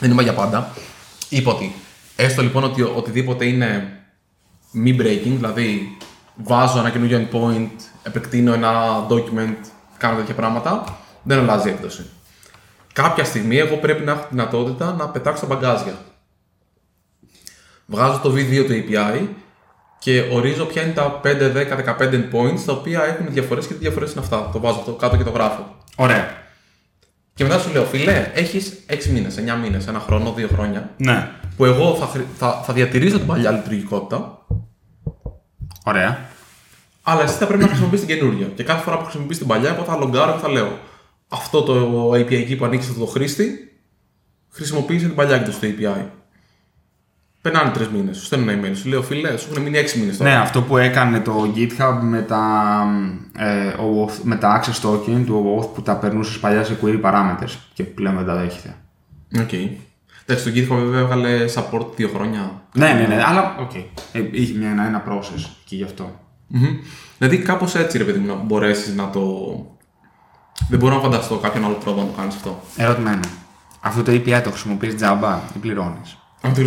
Δεν είπα για πάντα. Είπα ότι έστω λοιπόν ότι οτιδήποτε είναι μη breaking, δηλαδή βάζω ένα καινούργιο endpoint, επεκτείνω ένα document, κάνω τέτοια πράγματα, δεν αλλάζει η έκδοση. Κάποια στιγμή εγώ πρέπει να έχω τη δυνατότητα να πετάξω τα μπαγκάζια. Βγάζω το V2 του API και ορίζω ποια είναι τα 5, 10, 15 endpoints τα οποία έχουν διαφορές και τι διαφορές είναι αυτά. Το βάζω αυτό κάτω και το γράφω. Ωραία. Και μετά σου λέω, φιλέ, έχεις 6 μήνες, 9 μήνες, ένα χρόνο, 2 χρόνια, Ναι. που εγώ θα, χρη- θα, θα διατηρήσω την παλιά λειτουργικότητα, Ωραία. αλλά εσύ θα πρέπει να χρησιμοποιήσει την καινούργια. Και κάθε φορά που χρησιμοποιήσει την παλιά, εγώ θα λογκάρω και θα λέω αυτό το API key που ανήκει σε αυτό το χρήστη, χρησιμοποίησε την παλιά έκδοση του API. Περνάνε τρεις μήνες, σου στέλνω ένα email, σου λέω φίλε, σου έχουν μείνει 6 μήνες τώρα. Ναι, αυτό που έκανε το GitHub με τα, ε, OAuth, με τα access token του OAuth που τα περνούσες παλιά σε query parameters και πλέον δεν τα δέχεται. Οκ. Εντάξει, το GitHub βέβαια έβγαλε support δύο χρόνια. Ναι, ναι, ναι, αλλά οκ. Ε, είχε μια, ένα, ένα process και γι' αυτό. Μμμ. Δηλαδή κάπως έτσι ρε παιδί μου να μπορέσεις να το. Δεν μπορώ να φανταστώ κάποιον άλλο τρόπο να το κάνεις αυτό. Ερωτημένο. Αυτό το API το χρησιμοποιείς τζάμπα ή πληρώνεις; Αν το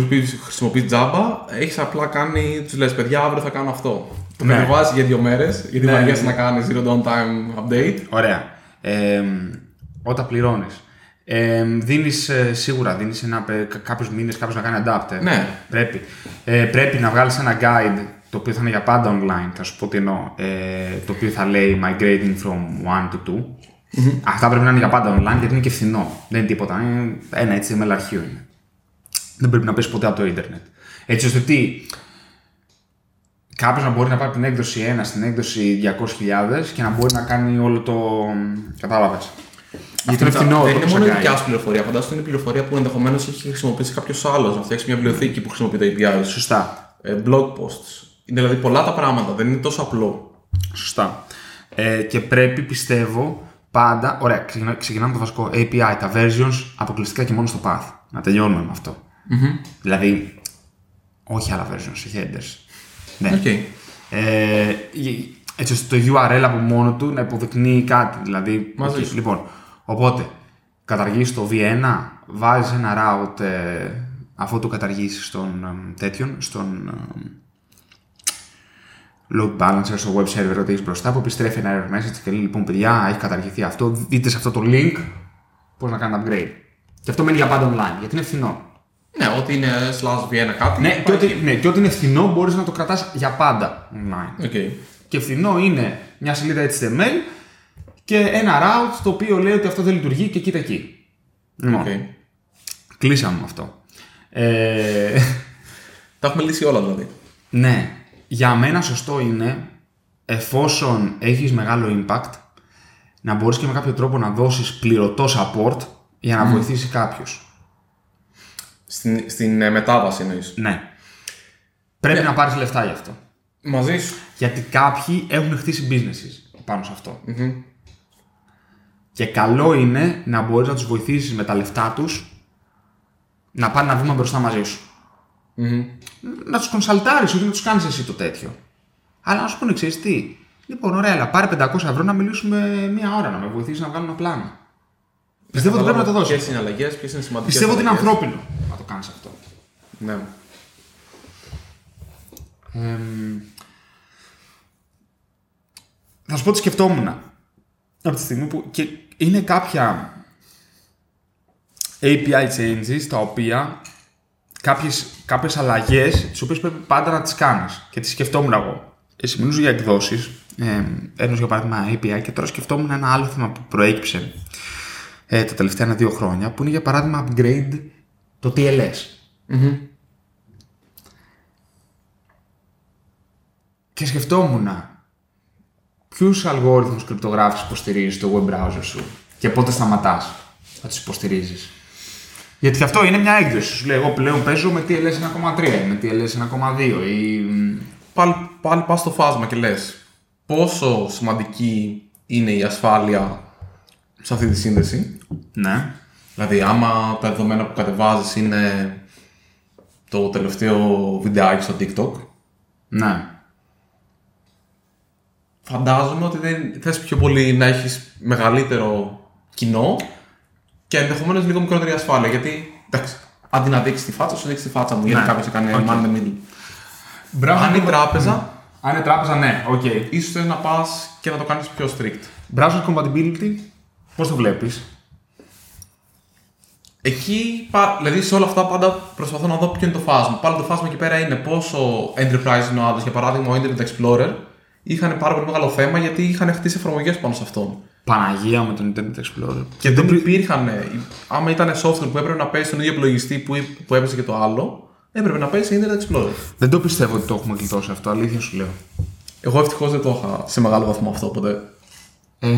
χρησιμοποιείς τζάμπα, έχεις απλά κάνει. Τους λες, παιδιά, αύριο θα κάνω αυτό. Το Ναι. κατεβάζεις για δύο μέρες, γιατί Ναι, βαριέσαι ναι. να κάνεις zero downtime update. Ωραία. Ε, όταν πληρώνεις. Ε, δίνεις, ε, σίγουρα δίνεις ένα, πε- κα- κάποιους μήνες κάποιος να κάνει adapt. ε. Ναι. Πρέπει. Ε, πρέπει να βγάλεις ένα guide το οποίο θα είναι για πάντα online. Θα σου πω τι εννοώ. Ε, το οποίο θα λέει migrating from 1 to 2. Αυτά πρέπει να είναι για πάντα online γιατί είναι και φθηνό. Δεν είναι τίποτα. Είναι ένα HTML αρχείο είναι. Δεν πρέπει να πέσει ποτέ από το ίντερνετ. Έτσι ώστε τι, κάποιος να μπορεί να πάρει την έκδοση 1 στην έκδοση 200.000 και να μπορεί να κάνει όλο το. Κατάλαβες. Γιατί είναι φθηνό Δεν το είναι μόνο η Xagai. δικιά σου πληροφορία. Φαντάζομαι είναι πληροφορία που ενδεχομένως έχει χρησιμοποιήσει κάποιος άλλος να φτιάξει μια βιβλιοθήκη που χρησιμοποιεί το API σου. Σωστά. Ε, blog posts. Είναι δηλαδή πολλά τα πράγματα, δεν είναι τόσο απλό. Σωστά. Ε, και πρέπει, πιστεύω, πάντα. Ωραία, ξεκινά, ξεκινάμε με το βασικό API, τα versions αποκλειστικά και μόνο στο path. Να τελειώνουμε με αυτό. Δηλαδή, όχι άλλα versions, headers. Ναι. Οκ. Ε, η- έτσι ώστε το URL από μόνο του να υποδεικνύει κάτι. Δηλαδή, Μαζί οκ, σου. λοιπόν, οπότε καταργείς το V1, βάζεις ένα route ε, αφού το καταργήσεις στον ε, τέτοιον, στον ε, load balancer στο web server ότι έχεις μπροστά που επιστρέφει ένα error message και λέει λοιπόν παιδιά έχει καταργηθεί αυτό, δείτε σε αυτό το link πώς να κάνετε upgrade. Και αυτό μένει για πάντα online γιατί είναι φθηνό. Ναι, ό,τι είναι slash v1 κάτι. Ναι, και ό,τι, ναι, και ό,τι είναι φθηνό μπορείς να το κρατάς για πάντα online. OK. Και φθηνό είναι μια σελίδα HTML και ένα route το οποίο λέει ότι αυτό δεν λειτουργεί και κοίτα εκεί. Λοιπόν, Οκ. κλείσαμε με αυτό. Ε, [laughs] Τα έχουμε λύσει όλα δηλαδή. ναι, για μένα σωστό είναι εφόσον έχεις μεγάλο impact να μπορείς και με κάποιο τρόπο να δώσεις πληρωτό support για να βοηθήσει κάποιους. Στην, στην ε, μετάβαση εννοείς. Ναι. Πρέπει να πάρεις λεφτά γι' αυτό. Μαζί σου. Γιατί κάποιοι έχουν χτίσει businesses πάνω σε αυτό. Και καλό είναι να μπορείς να τους βοηθήσεις με τα λεφτά τους να πάνε ένα βήμα μπροστά μαζί σου. Να τους κονσαλτάρεις, όχι να τους κάνεις εσύ το τέτοιο. Αλλά να σου πούνε, ξέρεις τι. Λοιπόν, ωραία, αλλά πάρε 500 ευρώ να μιλήσουμε μία ώρα, να με βοηθήσεις να βγάλω ένα πλάνο. Πιστεύω ότι πρέπει να το δώσεις. Ποιες είναι οι αλλαγέ, ποιες είναι σημαντικές. Πιστεύω ότι είναι ανθρώπινο να το κάνεις αυτό. Ναι. Εμ, θα σου πω τι σκεφτόμουν από τη στιγμή που. και είναι κάποια API changes τα οποία κάποιες, κάποιες αλλαγές τις οποίες πρέπει πάντα να τις κάνεις και τις σκεφτόμουν εγώ. Εσύ μιλούσε για εκδόσεις, ε, ένος για παράδειγμα API και τώρα σκεφτόμουν ένα άλλο θέμα που προέκυψε ε, τα τελευταία ένα-δύο χρόνια που είναι για παράδειγμα upgrade το TLS. Και σκεφτόμουν ποιους αλγόριθμους κρυπτογράφησης υποστηρίζεις το web browser σου και πότε σταματάς να τους υποστηρίζεις; Γιατί και αυτό είναι μια έκδοση. Σου λέει: Εγώ πλέον παίζω με TLS 1,3 ή με TLS 1,2 ή. Πάλι, πάλι πας στο φάσμα και λες πόσο σημαντική είναι η ασφάλεια σε αυτή τη σύνδεση. Ναι. Δηλαδή, άμα τα δεδομένα που κατεβάζεις είναι το τελευταίο βιντεάκι στο TikTok, Ναι. φαντάζομαι ότι δεν θες πιο πολύ να έχεις μεγαλύτερο κοινό και ενδεχομένως λίγο μικρότερη ασφάλεια. Γιατί, εντάξει, αντί να δείξεις τη φάτσα σου, δείξεις τη φάτσα μου. Γιατί Ναι. κάποιος έκανε OK. man in the middle. Browser Αν είναι compa- τράπεζα, Αν είναι τράπεζα, ναι, οκ. ίσως θες να πας και να το κάνεις πιο strict. Browser compatibility, πώς το βλέπεις; Εκεί, πα- δηλαδή σε όλα αυτά πάντα προσπαθώ να δω ποιο είναι το φάσμα. Πάλι το φάσμα εκεί πέρα είναι πόσο enterprise είναι ο άλλο. Για παράδειγμα, ο Internet Explorer είχαν πάρα πολύ μεγάλο θέμα γιατί είχαν χτίσει εφαρμογές πάνω σε αυτόν. Παναγία με τον Internet Explorer. Και δεν υπήρχαν. ε, Άμα ήταν software που έπρεπε να παίζει στον ίδιο υπολογιστή που, που έπαιζε και το άλλο, έπρεπε να παίζει σε Internet Explorer. Δεν το πιστεύω ότι το έχουμε γλιτώσει αυτό, αλήθεια σου λέω. Εγώ ευτυχώς δεν το είχα σε μεγάλο βαθμό αυτό ποτέ. Ε,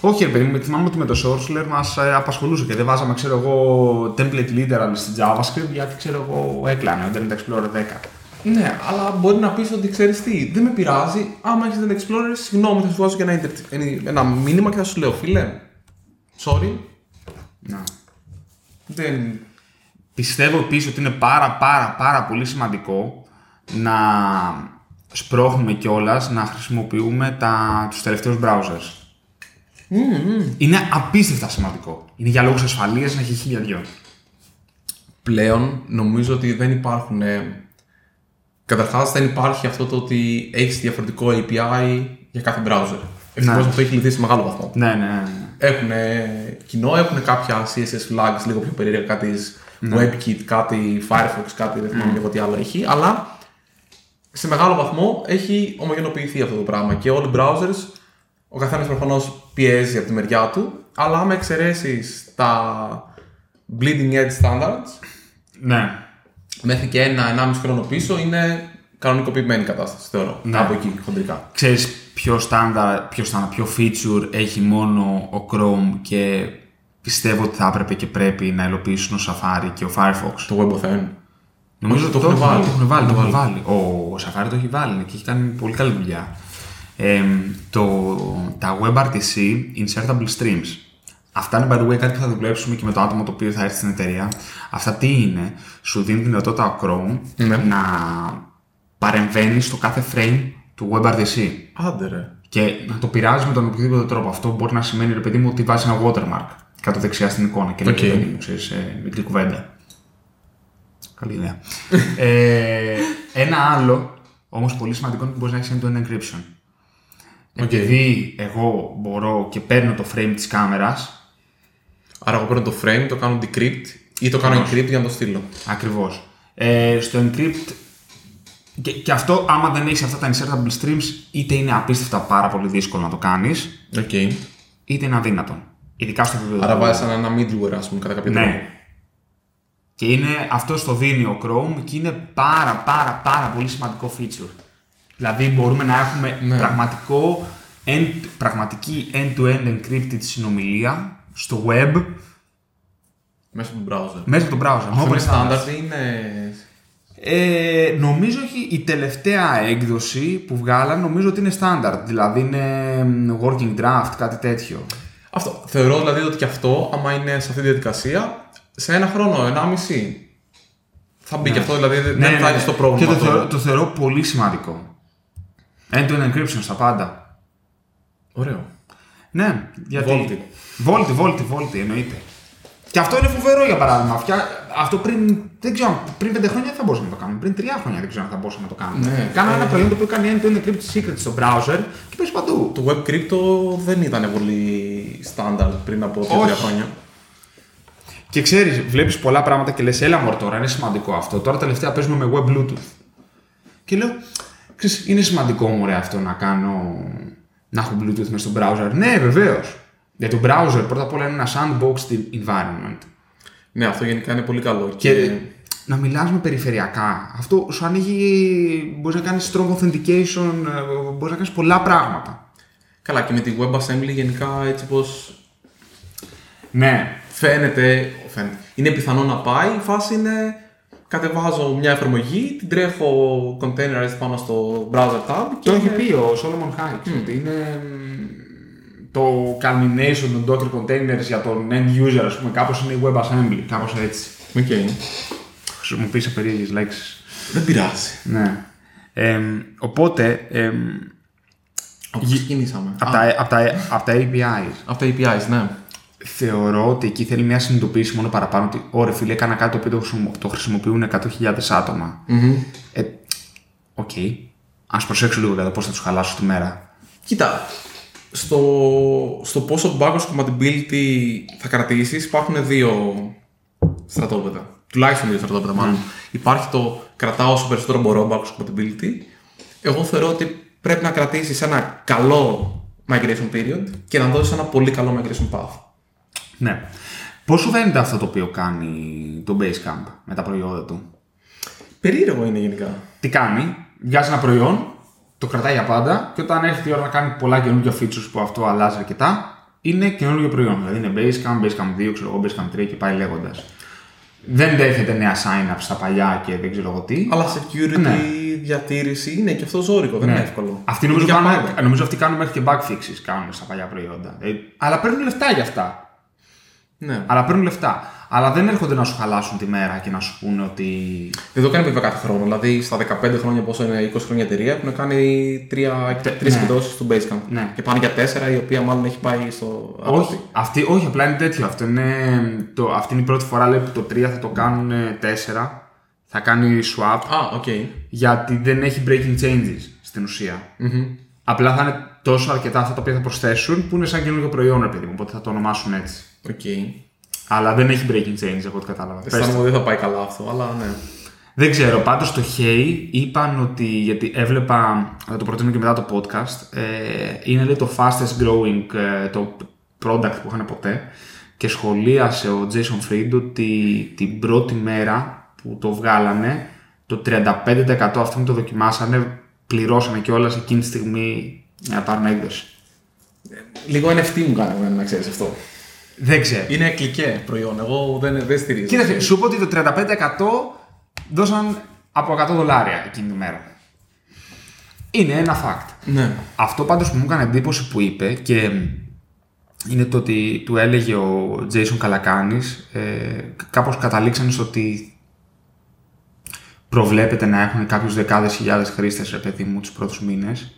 όχι, ρε παιδί μου, θυμάμαι ότι με το Sourceler μας ε, απασχολούσε και δεν βάζαμε, ξέρω εγώ, template literal στη JavaScript γιατί ξέρω εγώ έκλανε ο Internet Explorer 10. Ναι, αλλά μπορεί να πεις ότι ξέρεις τι, δεν με πειράζει. Άμα έχεις Internet Explorer, συγγνώμη, θα σου βάζω και ένα, inter- ένα μήνυμα και θα σου λέω, φίλε, sorry, Να. δεν. Πιστεύω επίσης ότι είναι πάρα πάρα πάρα πολύ σημαντικό να σπρώχνουμε κιόλας να χρησιμοποιούμε τα, τους τελευταίους browsers. Είναι απίστευτα σημαντικό. Είναι για λόγους ασφαλείας να έχει χίλια δυο. Πλέον νομίζω ότι δεν υπάρχουν. Ε... Καταρχάς, δεν υπάρχει αυτό το ότι έχεις διαφορετικό API για κάθε browser. Ευτυχώς Ναι. αυτό έχει λυθεί σε μεγάλο βαθμό. Ναι, ναι, ναι. Έχουν κοινό, έχουν κάποια CSS flags λίγο πιο περίεργα, κάτι WebKit, κάτι Firefox, κάτι δεν θυμάμαι λίγο τι άλλο έχει, αλλά σε μεγάλο βαθμό έχει ομογενοποιηθεί αυτό το πράγμα και όλοι οι browsers, ο καθένας προφανώς πιέζει από τη μεριά του, αλλά άμα εξαιρέσεις τα bleeding edge standards, ναι. μέχρι και ένα-ενάμιση χρόνο πίσω είναι κανονικοποιημένη η κατάσταση, θεωρώ. Ναι. Από εκεί, χοντρικά. Ξέρεις ποιο standard, ποιο standard, ποιο feature έχει μόνο ο Chrome και πιστεύω ότι θα έπρεπε και πρέπει να υλοποιήσουν ο Safari και ο Firefox; Το WebAuthn. Νομίζω Όχι, ότι το έχουν βάλει. Το έχουν βάλει. Το Το έχουν βάλει. βάλει. Ο, ο Safari το έχει βάλει και έχει κάνει πολύ καλή δουλειά. Ε, το, τα WebRTC Insertable Streams. Αυτά είναι by the way κάτι που θα δουλέψουμε και με το άτομο το οποίο θα έρθει στην εταιρεία. Αυτά τι είναι, σου δίνει την δυνατότητα ο Chrome Ναι. να παρεμβαίνει στο κάθε frame του WebRTC. Άντε ρε. Και να το πειράζει με τον οποιοδήποτε τρόπο. Αυτό μπορεί να σημαίνει, ρε παιδί μου, ότι βάζεις ένα watermark κάτω δεξιά στην εικόνα και λέει, OK. okay. παιδί μου, ξέρεις, ε, μικρή κουβέντα. Καλή ιδέα. [laughs] ε, ένα άλλο, όμως πολύ σημαντικό, είναι ότι μπορείς να έχεις end-to-end encryption. Επειδή εγώ μπορώ και παίρνω το frame της κάμερας, Άρα εγώ παίρνω το frame, το κάνω decrypt ή το κάνω encrypt για να το στείλω. ακριβώς, ε, στο encrypt και, και αυτό άμα δεν έχεις αυτά τα insertable streams είτε είναι απίστευτα πάρα πολύ δύσκολο να το κάνεις Οκ. είτε είναι αδύνατο. Ειδικά στο επίπεδο Άρα του- βάζεις ένα, ένα middleware, ας πούμε, κατά κάποιο τρόπο. Ναι. Και είναι, αυτό το δίνει ο Chrome και είναι πάρα πάρα πάρα πολύ σημαντικό feature. Δηλαδή μπορούμε να έχουμε Ναι. πραγματικό, end, πραγματική end-to-end encrypted συνομιλία στο web Μέσα από τον browser. μέσα από το browser. Αυτό Open είναι standard. standard ή είναι. Ε, νομίζω ότι η τελευταία έκδοση που βγάλαν νομίζω ότι είναι standard. Δηλαδή είναι mm, working draft, κάτι τέτοιο. Αυτό. Θεωρώ δηλαδή ότι και αυτό, άμα είναι σε αυτή τη διαδικασία, σε ένα χρόνο, ενάμιση. Θα μπει και αυτό, δηλαδή δεν θα είναι στο πρόβλημα. Ναι, Και το αυτό. θεωρώ, το θεωρώ πολύ σημαντικό. End-to-end encryption στα πάντα. Ωραίο. Ναι, γιατί. Βόλτη. Βόλτη, βόλτη, βόλτη, εννοείται. Και αυτό είναι φοβερό για παράδειγμα. Αυτιά, αυτό πριν, δεν ξέρω, πριν πέντε χρόνια δεν θα μπορούσαμε να το κάνουμε. Πριν τρία χρόνια δεν ξέρω αν θα μπορούσαμε να το κάνουμε. Ναι. Κάναμε ένα προϊόν το οποίο κάνει end-to-end encrypted secret στο browser και παίζει παντού. Το web crypto δεν ήταν πολύ standard πριν από 2-3 Όχι. χρόνια. Και ξέρεις, βλέπεις πολλά πράγματα και λες, έλα μωρ τώρα, είναι σημαντικό αυτό. Τώρα τελευταία παίζουμε με web Bluetooth. Και λέω, ξέρεις, είναι σημαντικό μου αυτό να κάνω. να έχω Bluetooth μέσα στο browser. Ναι, βεβαίως. Γιατί το browser πρώτα απ' όλα είναι ένα sandboxed environment. Ναι, αυτό γενικά είναι πολύ καλό. Και να μιλάς με περιφερειακά. Αυτό σου ανοίγει. μπορείς να κάνεις strong authentication, μπορείς να κάνεις πολλά πράγματα. Καλά, και με τη WebAssembly γενικά έτσι πως Ναι. φαίνεται, φαίνεται. Είναι πιθανό να πάει. Η φάση είναι κατεβάζω μια εφαρμογή, την τρέχω containerized πάνω στο browser tab και Το έχει είναι- πει ο Solomon Hykes ότι είναι μ, το culmination των Docker containers για τον end user, ας πούμε, κάπως είναι η WebAssembly, κάπως έτσι. Οκ. Χρησιμοποίησα περίεργες λέξεις. Δεν πειράζει. Ναι. Εμ, οπότε, εμ, Από πού ξεκινήσαμε. Από τα, απ' τα, απ' τα APIs. Από τα APIs, ναι. Θεωρώ ότι εκεί θέλει μια συνειδητοποίηση μόνο παραπάνω ότι ωραία φίλε έκανα κάτι το οποίο το, χρησιμο- το χρησιμοποιούν 100.000 άτομα. Ε, οκ. Ας προσέξω λίγο εδώ πώς θα τους χαλάσω τη μέρα. Κοίτα, στο, στο πόσο backwards compatibility θα κρατήσεις υπάρχουν δύο στρατόπεδα. Τουλάχιστον δύο στρατόπεδα μάλλον. Υπάρχει το κρατάω όσο περισσότερο μπορώ backwards compatibility. Εγώ θεωρώ ότι πρέπει να κρατήσεις ένα καλό migration period και να δώσεις ένα πολύ καλό migration path. Ναι. Πώς σου φαίνεται αυτό το οποίο κάνει το Basecamp με τα προϊόντα του; Περίεργο είναι γενικά. Τι κάνει, βγάζει ένα προϊόν, το κρατάει για πάντα και όταν έρχεται η ώρα να κάνει πολλά καινούργια features που αυτό αλλάζει αρκετά, είναι καινούργιο προϊόν. Δηλαδή είναι Basecamp, Basecamp 2, ξέρω εγώ, Basecamp 3 και πάει λέγοντας. Δεν δέχεται νέα sign-ups στα παλιά και δεν ξέρω εγώ τι. Αλλά security, Ναι. διατήρηση είναι και αυτό ζώρικο, δεν είναι εύκολο. Αυτοί νομίζω, Είναι για κάνουν, πάντα. νομίζω αυτοί κάνουν μέχρι και bug fixes κάνουν στα παλιά προϊόντα. Ε, αλλά παίρνουν λεφτά για αυτά. Ναι. Αλλά παίρνουν λεφτά. Αλλά δεν έρχονται να σου χαλάσουν τη μέρα και να σου πούνε ότι. Δεν το κάνει βέβαια κάθε χρόνο. Δηλαδή στα 15 χρόνια, πόσο είναι 20 χρόνια εταιρεία, έχουν κάνει τρία, τρεις ναι. εκδόσεις του Basecamp. Ναι. Και πάνε για τέσσερα, η οποία μάλλον έχει πάει στο. Όχι, αυτή, όχι, απλά είναι τέτοιο. Αυτό είναι, το, αυτή είναι η πρώτη φορά λέει, που το 3 θα το κάνουν 4. Θα κάνει swap. Α, οκ. γιατί δεν έχει breaking changes στην ουσία. Απλά θα είναι τόσο αρκετά αυτά τα οποία θα προσθέσουν που είναι σαν καινούργιο προϊόν, ρε παιδί μου, οπότε θα το ονομάσουν έτσι. Οκ. Αλλά δεν έχει breaking changes από ό,τι κατάλαβα. Πες το. Αισθάνομαι ότι δεν θα πάει καλά αυτό, αλλά ναι. Δεν ξέρω, πάντως το Hey είπαν ότι. Γιατί έβλεπα, θα το προτείνω και μετά το podcast, ε, είναι λέει, το fastest growing ε, το product που είχαν ποτέ. Και σχολίασε ο Jason Fried ότι την πρώτη μέρα που το βγάλανε, το 35% αυτών που το δοκιμάσανε πληρώσανε κιόλας εκείνη τη στιγμή για να πάρουν έκδοση. Λίγο NFT μου κάνει εμένα, να ξέρεις αυτό. Δεν ξέρω. Είναι κλικέ προϊόν. Εγώ δεν, δεν στηρίζω. Κοίταξε, σου είπα ότι το 35% δώσαν από 100 δολάρια εκείνη τη μέρα. Είναι ένα fact. Ναι. Αυτό πάντως που μου έκανε εντύπωση που είπε και είναι το ότι του έλεγε ο Jason Καλακάνης ε, κάπως καταλήξανε στο ότι προβλέπεται να έχουν κάποιους δεκάδες χιλιάδες χρήστες ρε παιδί μου τους πρώτους μήνες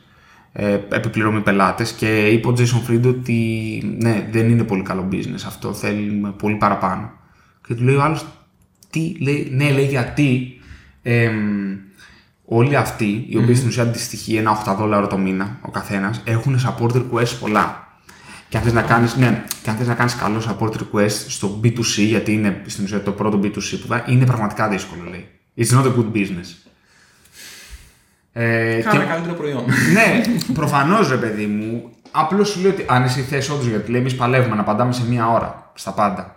ε, επιπληρωμοί πελάτες και είπε ο Jason Fried ότι ναι δεν είναι πολύ καλό business αυτό θέλει πολύ παραπάνω και του λέει ο άλλος τι λέει, ναι λέει γιατί εμ, όλοι αυτοί, οι οποίοι στην ουσία αντιστοιχεί ένα 8 δόλαρο το μήνα ο καθένας, έχουν support requests πολλά. Και αν θες να κάνεις, ναι, και αν θες να κάνεις καλό support request στο B2C, γιατί είναι στην ουσία το πρώτο B2C που θα, είναι πραγματικά δύσκολο, λέει. It's not a good business. Ε, Κάνε καλύτερο προϊόν. ναι, προφανώς ρε παιδί μου. Απλώς σου λέω ότι αν εσύ θε όντως, γιατί λέει εμείς παλεύουμε να απαντάμε σε μία ώρα στα πάντα.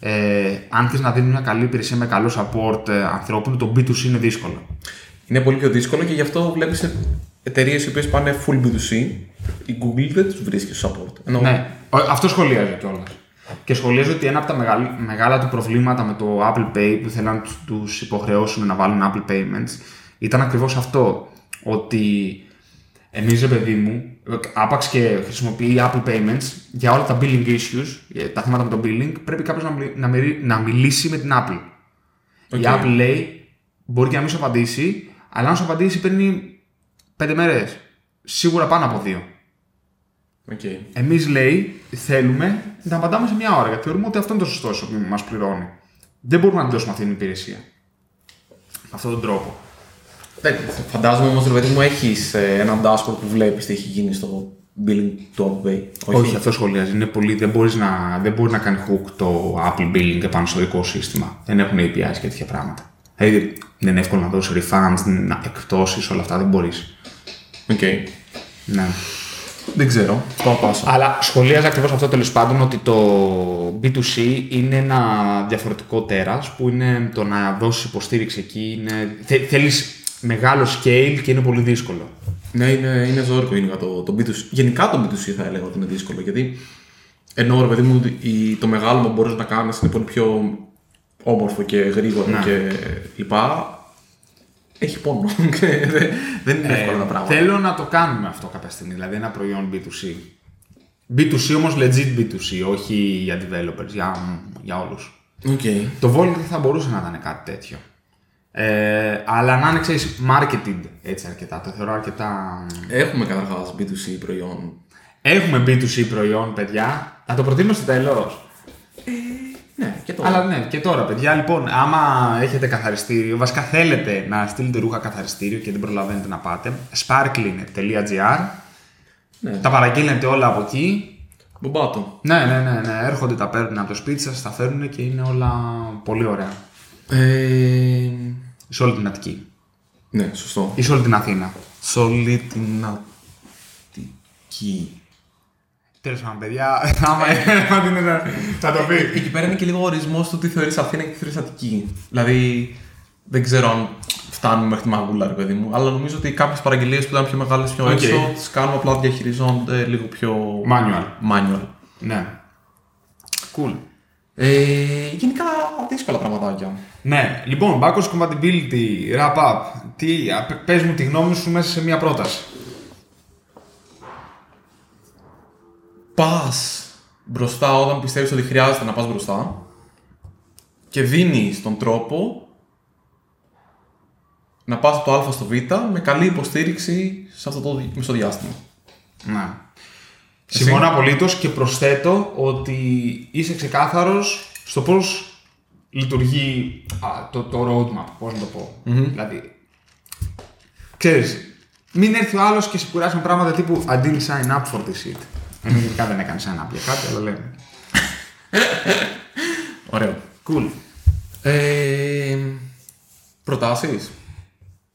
Ε, αν θες να δίνει μια καλή υπηρεσία με καλό support ε, ανθρώπινο, το B2C είναι δύσκολο. είναι πολύ πιο δύσκολο και γι' αυτό βλέπεις εταιρείες οι οποίες πάνε full B2C. Η Google δεν τους βρίσκει στο support. Ενώ Ναι, Ο- αυτό σχολίαζε κιόλας. Και σχολίαζε ότι ένα από τα μεγάλα, μεγάλα του προβλήματα με το Apple Pay που θέλαν να τους υποχρεώσουν να βάλουν Apple Payments ήταν ακριβώς αυτό. Ότι εμείς, ρε παιδί μου, άπαξ και χρησιμοποιεί Apple Payments για όλα τα billing issues, για τα θέματα με το billing, πρέπει κάποιος να, μιλ- να, μιλ- να μιλήσει με την Apple. Η OK. Apple λέει, μπορεί και να μην σου απαντήσει, αλλά αν σου απαντήσει παίρνει πέντε μέρες. Σίγουρα πάνω από δύο. Οκ. Εμείς λέει θέλουμε να απαντάμε σε μια ώρα γιατί θεωρούμε ότι αυτό είναι το σωστό στο οποίο μας πληρώνει. Δεν μπορούμε να τη δώσουμε αυτή την υπηρεσία. Με αυτόν τον τρόπο. Εντάξει, Φαντάζομαι όμως, ρε παιδί μου, έχεις ένα dashboard που βλέπεις τι έχει γίνει στο billing του Apple Pay. Όχι, αυτό σχολιάζει. Είναι πολύ, δεν, μπορείς να, δεν μπορεί να κάνει hook το Apple Billing επάνω στο δικό σου σύστημα. Δεν έχουν APIs και τέτοια πράγματα. Δηλαδή δεν είναι εύκολο να δώσεις refunds, να εκπτώσεις, όλα αυτά δεν μπορείς. Οκ. Ναι. Δεν ξέρω. Το πάσα. Αλλά σχολίαζε ακριβώς αυτό τέλος πάντων ότι το B2C είναι ένα διαφορετικό τέρας που είναι το να δώσεις υποστήριξη εκεί. Είναι... Θε, Θέλεις μεγάλο scale και είναι πολύ δύσκολο. Ναι, είναι, είναι ζόρικο γενικά το, το B2C. Γενικά το B2C θα έλεγα ότι είναι δύσκολο. Γιατί ενώ ρε παιδί μου η, το μεγάλο που μπορείς να κάνεις είναι πολύ πιο όμορφο και γρήγορο Ναι. και λοιπά. Έχει πόνο. [laughs] Και δεν, δεν είναι εύκολα τα πράγματα. Ε, Θέλω να το κάνουμε αυτό κάποια στιγμή, δηλαδή ένα προϊόν B2C. B2C όμως legit B2C, όχι για developers, για, για όλους. Οκ. Το Volt θα μπορούσε να ήταν κάτι τέτοιο. Ε, αλλά να είναι ξέρεις, marketed έτσι αρκετά. Το θεωρώ αρκετά. Έχουμε καταρχάς B2C προϊόν. Έχουμε B2C προϊόν, παιδιά. Να το προτείνουμε στο τέλος. Ναι, και τώρα. Αλλά ναι, και τώρα, παιδιά, λοιπόν, άμα έχετε καθαριστήριο, βασικά θέλετε να στείλετε ρούχα καθαριστήριο και δεν προλαβαίνετε να πάτε, sparkling.gr. Ναι. Τα παραγγείλετε όλα από εκεί. Μπομπάτο. Ναι, ναι, ναι, ναι. Έρχονται, τα παίρνουν από το σπίτι σας, τα φέρνουν και είναι όλα πολύ ωραία. Ε, Σε όλη την Αττική. ναι, σωστό. Ή σε όλη την Αθήνα. Σολιτινατική. Τέλος πάντων, παιδιά, άμα είναι [laughs] να θα το πει. Εκεί πέρα είναι και λίγο ο ορισμός του τι θεωρείς Αθήνα και τι θεωρείς Αττική. Δηλαδή, δεν ξέρω αν φτάνουμε μέχρι τη Μαγούλα, ρε παιδί μου, αλλά νομίζω ότι κάποιες παραγγελίες που ήταν πιο μεγάλες, πιο Οκ. έξω, τις κάνουμε απλά διαχειριζόνται λίγο πιο. Manual. manual. Ναι. Cool. Ε, γενικά δύσκολα πραγματάκια. Ναι, λοιπόν, backwards compatibility, wrap up. Τι, α, π- πες μου τη γνώμη σου μέσα σε μία πρόταση. Πας μπροστά όταν πιστεύεις ότι χρειάζεται να πας μπροστά και δίνει τον τρόπο να πας από το Α στο Β με καλή υποστήριξη σε αυτό το μεσοδιάστημα. Ναι. Συμφωνώ απολύτως και προσθέτω ότι είσαι ξεκάθαρος στο πώς λειτουργεί α, το, το roadmap, πώς να το πω. Δηλαδή, ξέρεις, μην έρθει ο άλλος και σε κουράσει με πράγματα τύπου I didn't sign up for this shit. Ενώ γενικά δεν έκανε sign up για κάτι, αλλά λέμε. Ωραίο. Cool. Ε, προτάσεις;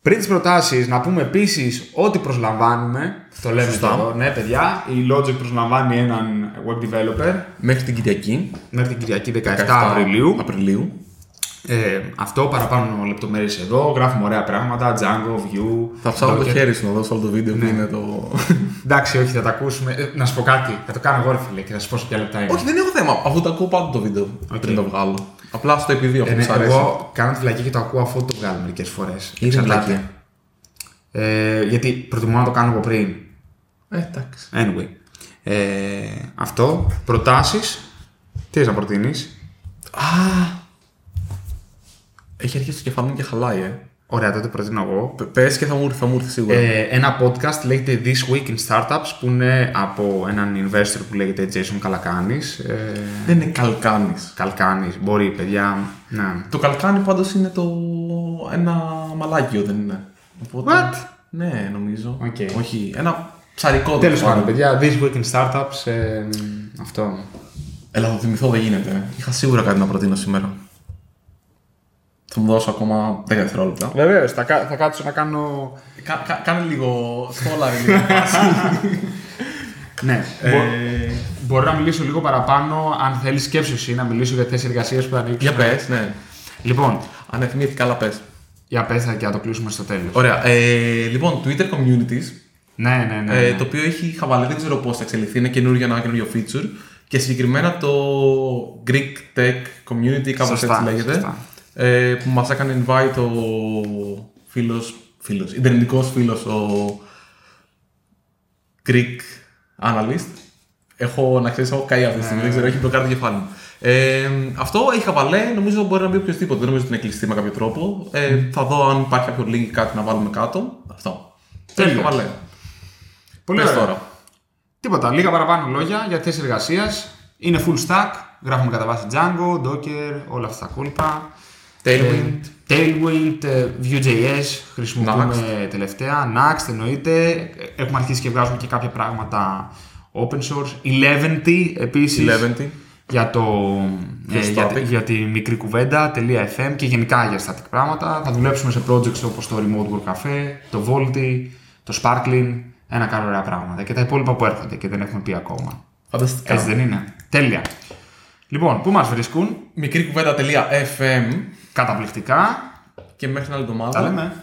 Πριν τις προτάσεις, να πούμε επίσης ότι προσλαμβάνουμε. Το λέμε Σωστά. εδώ, ναι, παιδιά. Η Logic προσλαμβάνει έναν web developer Μέχρι την Κυριακή. μέχρι την Κυριακή 17, Απριλίου. Απριλίου. Ε, αυτό παραπάνω λεπτομέρειες εδώ. Γράφουμε ωραία πράγματα. Django, Vue. Θα ψάχνω το Docker. χέρι σου να δώσω όλο το βίντεο που είναι το. Εντάξει, όχι, θα τα ακούσουμε. Ε, να σου πω κάτι. Θα το κάνω εγώ, ρε φίλε, και θα σου πω σε ποια λεπτά είναι. Όχι, δεν έχω θέμα. Αφού το ακούω πάντα το βίντεο πριν το βγάλω. Απλά στο επειδή Ε, αυτό ναι, μου αρέσει. εγώ κάνω τη βλακή και το ακούω αφού το βγάλω μερικές φορές. Είναι βλακεία. Ε, γιατί προτιμώ να το κάνω από πριν. Ε, εντάξει. Anyway. Ε, αυτό. Προτάσεις. Τι έχει να προτείνεις; Α! Έχει αρχίσει το κεφάλι μου και χαλάει, ε. Ωραία, τότε προτείνω εγώ. Πες και θα μου έρθει, θα μου έρθει σίγουρα. Ε, ένα podcast λέγεται This Week in Startups που είναι από έναν investor που λέγεται Jason Καλακάνης. Ε, δεν είναι καλκάνι. Καλκάνης, μπορεί παιδιά. Ναι. Το καλκάνι πάντως είναι το. ένα μαλάκιο, δεν είναι; Οπότε... What? Ναι, νομίζω. Οκ. Όχι, ένα ψαρικό Τέλος δεν πάντων, παιδιά, This Week in Startups. Ε, αυτό. Έλα, θα το θυμηθώ, δεν γίνεται. Είχα σίγουρα κάτι να προτείνω σήμερα. Θα μου δώσω ακόμα 10 δευτερόλεπτα. Βεβαίως, θα, κα- θα κάτσω να κάνω. Κα, κα, κάνε λίγο στόλαρι λίγο. [laughs] Ναι, Ε, μπο- μπορώ να μιλήσω λίγο παραπάνω αν θέλεις σκέψου εσύ να μιλήσω για θέσει εργασία που θα ανοίξουν. για πες, ναι. Λοιπόν, Αν θυμήθηκα, αλλά πες. για πες θα και να το κλείσουμε στο τέλος. Ωραία. Ε, λοιπόν, Twitter Communities, Ναι, ναι, ναι. ε, ναι. το οποίο έχει χαβαλέ, δεν ξέρω πώς θα εξελιχθεί, είναι καινούργιο ένα καινούριο feature. Και συγκεκριμένα το Greek Tech Community, κάπως Σωστά, έτσι λέγεται. σωστά. Ε, που μας έκανε invite ο φίλος, φίλος, ιντερνετικός φίλος, ο Greek Analyst. Έχω να ξέρεις, έχω καεί αυτή τη στιγμή, δεν ξέρω, έχει μπλοκάρει το κεφάλι μου. Ε, αυτό έχει χαβαλέ, νομίζω μπορεί να μπει οποιοδήποτε. Δεν νομίζω ότι είναι κλειστή με κάποιο τρόπο. Ε, Θα δω αν υπάρχει κάποιο link ή κάτι να βάλουμε κάτω. Αυτό. Τέλεια. Έχει χαβαλέ. Πολύ Πες ωραία. τώρα. Τίποτα, λίγα παραπάνω λόγια για θέσεις εργασίας. Είναι full stack. Γράφουμε κατά βάση Django, Docker, όλα αυτά τα κόλπα. Tailwind. Ε, Tailwind, ε, Vue.js χρησιμοποιούμε τελευταία. Next εννοείται. Ε, Έχουμε αρχίσει και βγάζουμε και κάποια πράγματα open source. Eleventy επίσης. 11. Για, το, Για ε, για, τη- static. για τη μικρή κουβέντα, .fm και γενικά για static πράγματα. Θα δουλέψουμε σε projects όπως το Remote Work Cafe, το Volty, το Sparkling, ένα κάνω ωραία πράγματα. Και τα υπόλοιπα που έρχονται και δεν έχουμε πει ακόμα. Φανταστικά. Έτσι δεν είναι. Τέλεια. Λοιπόν, πού μας βρίσκουν, Μικρή κουβέντα.fm καταπληκτικά. και μέχρι την άλλη εβδομάδα. Τα λέμε.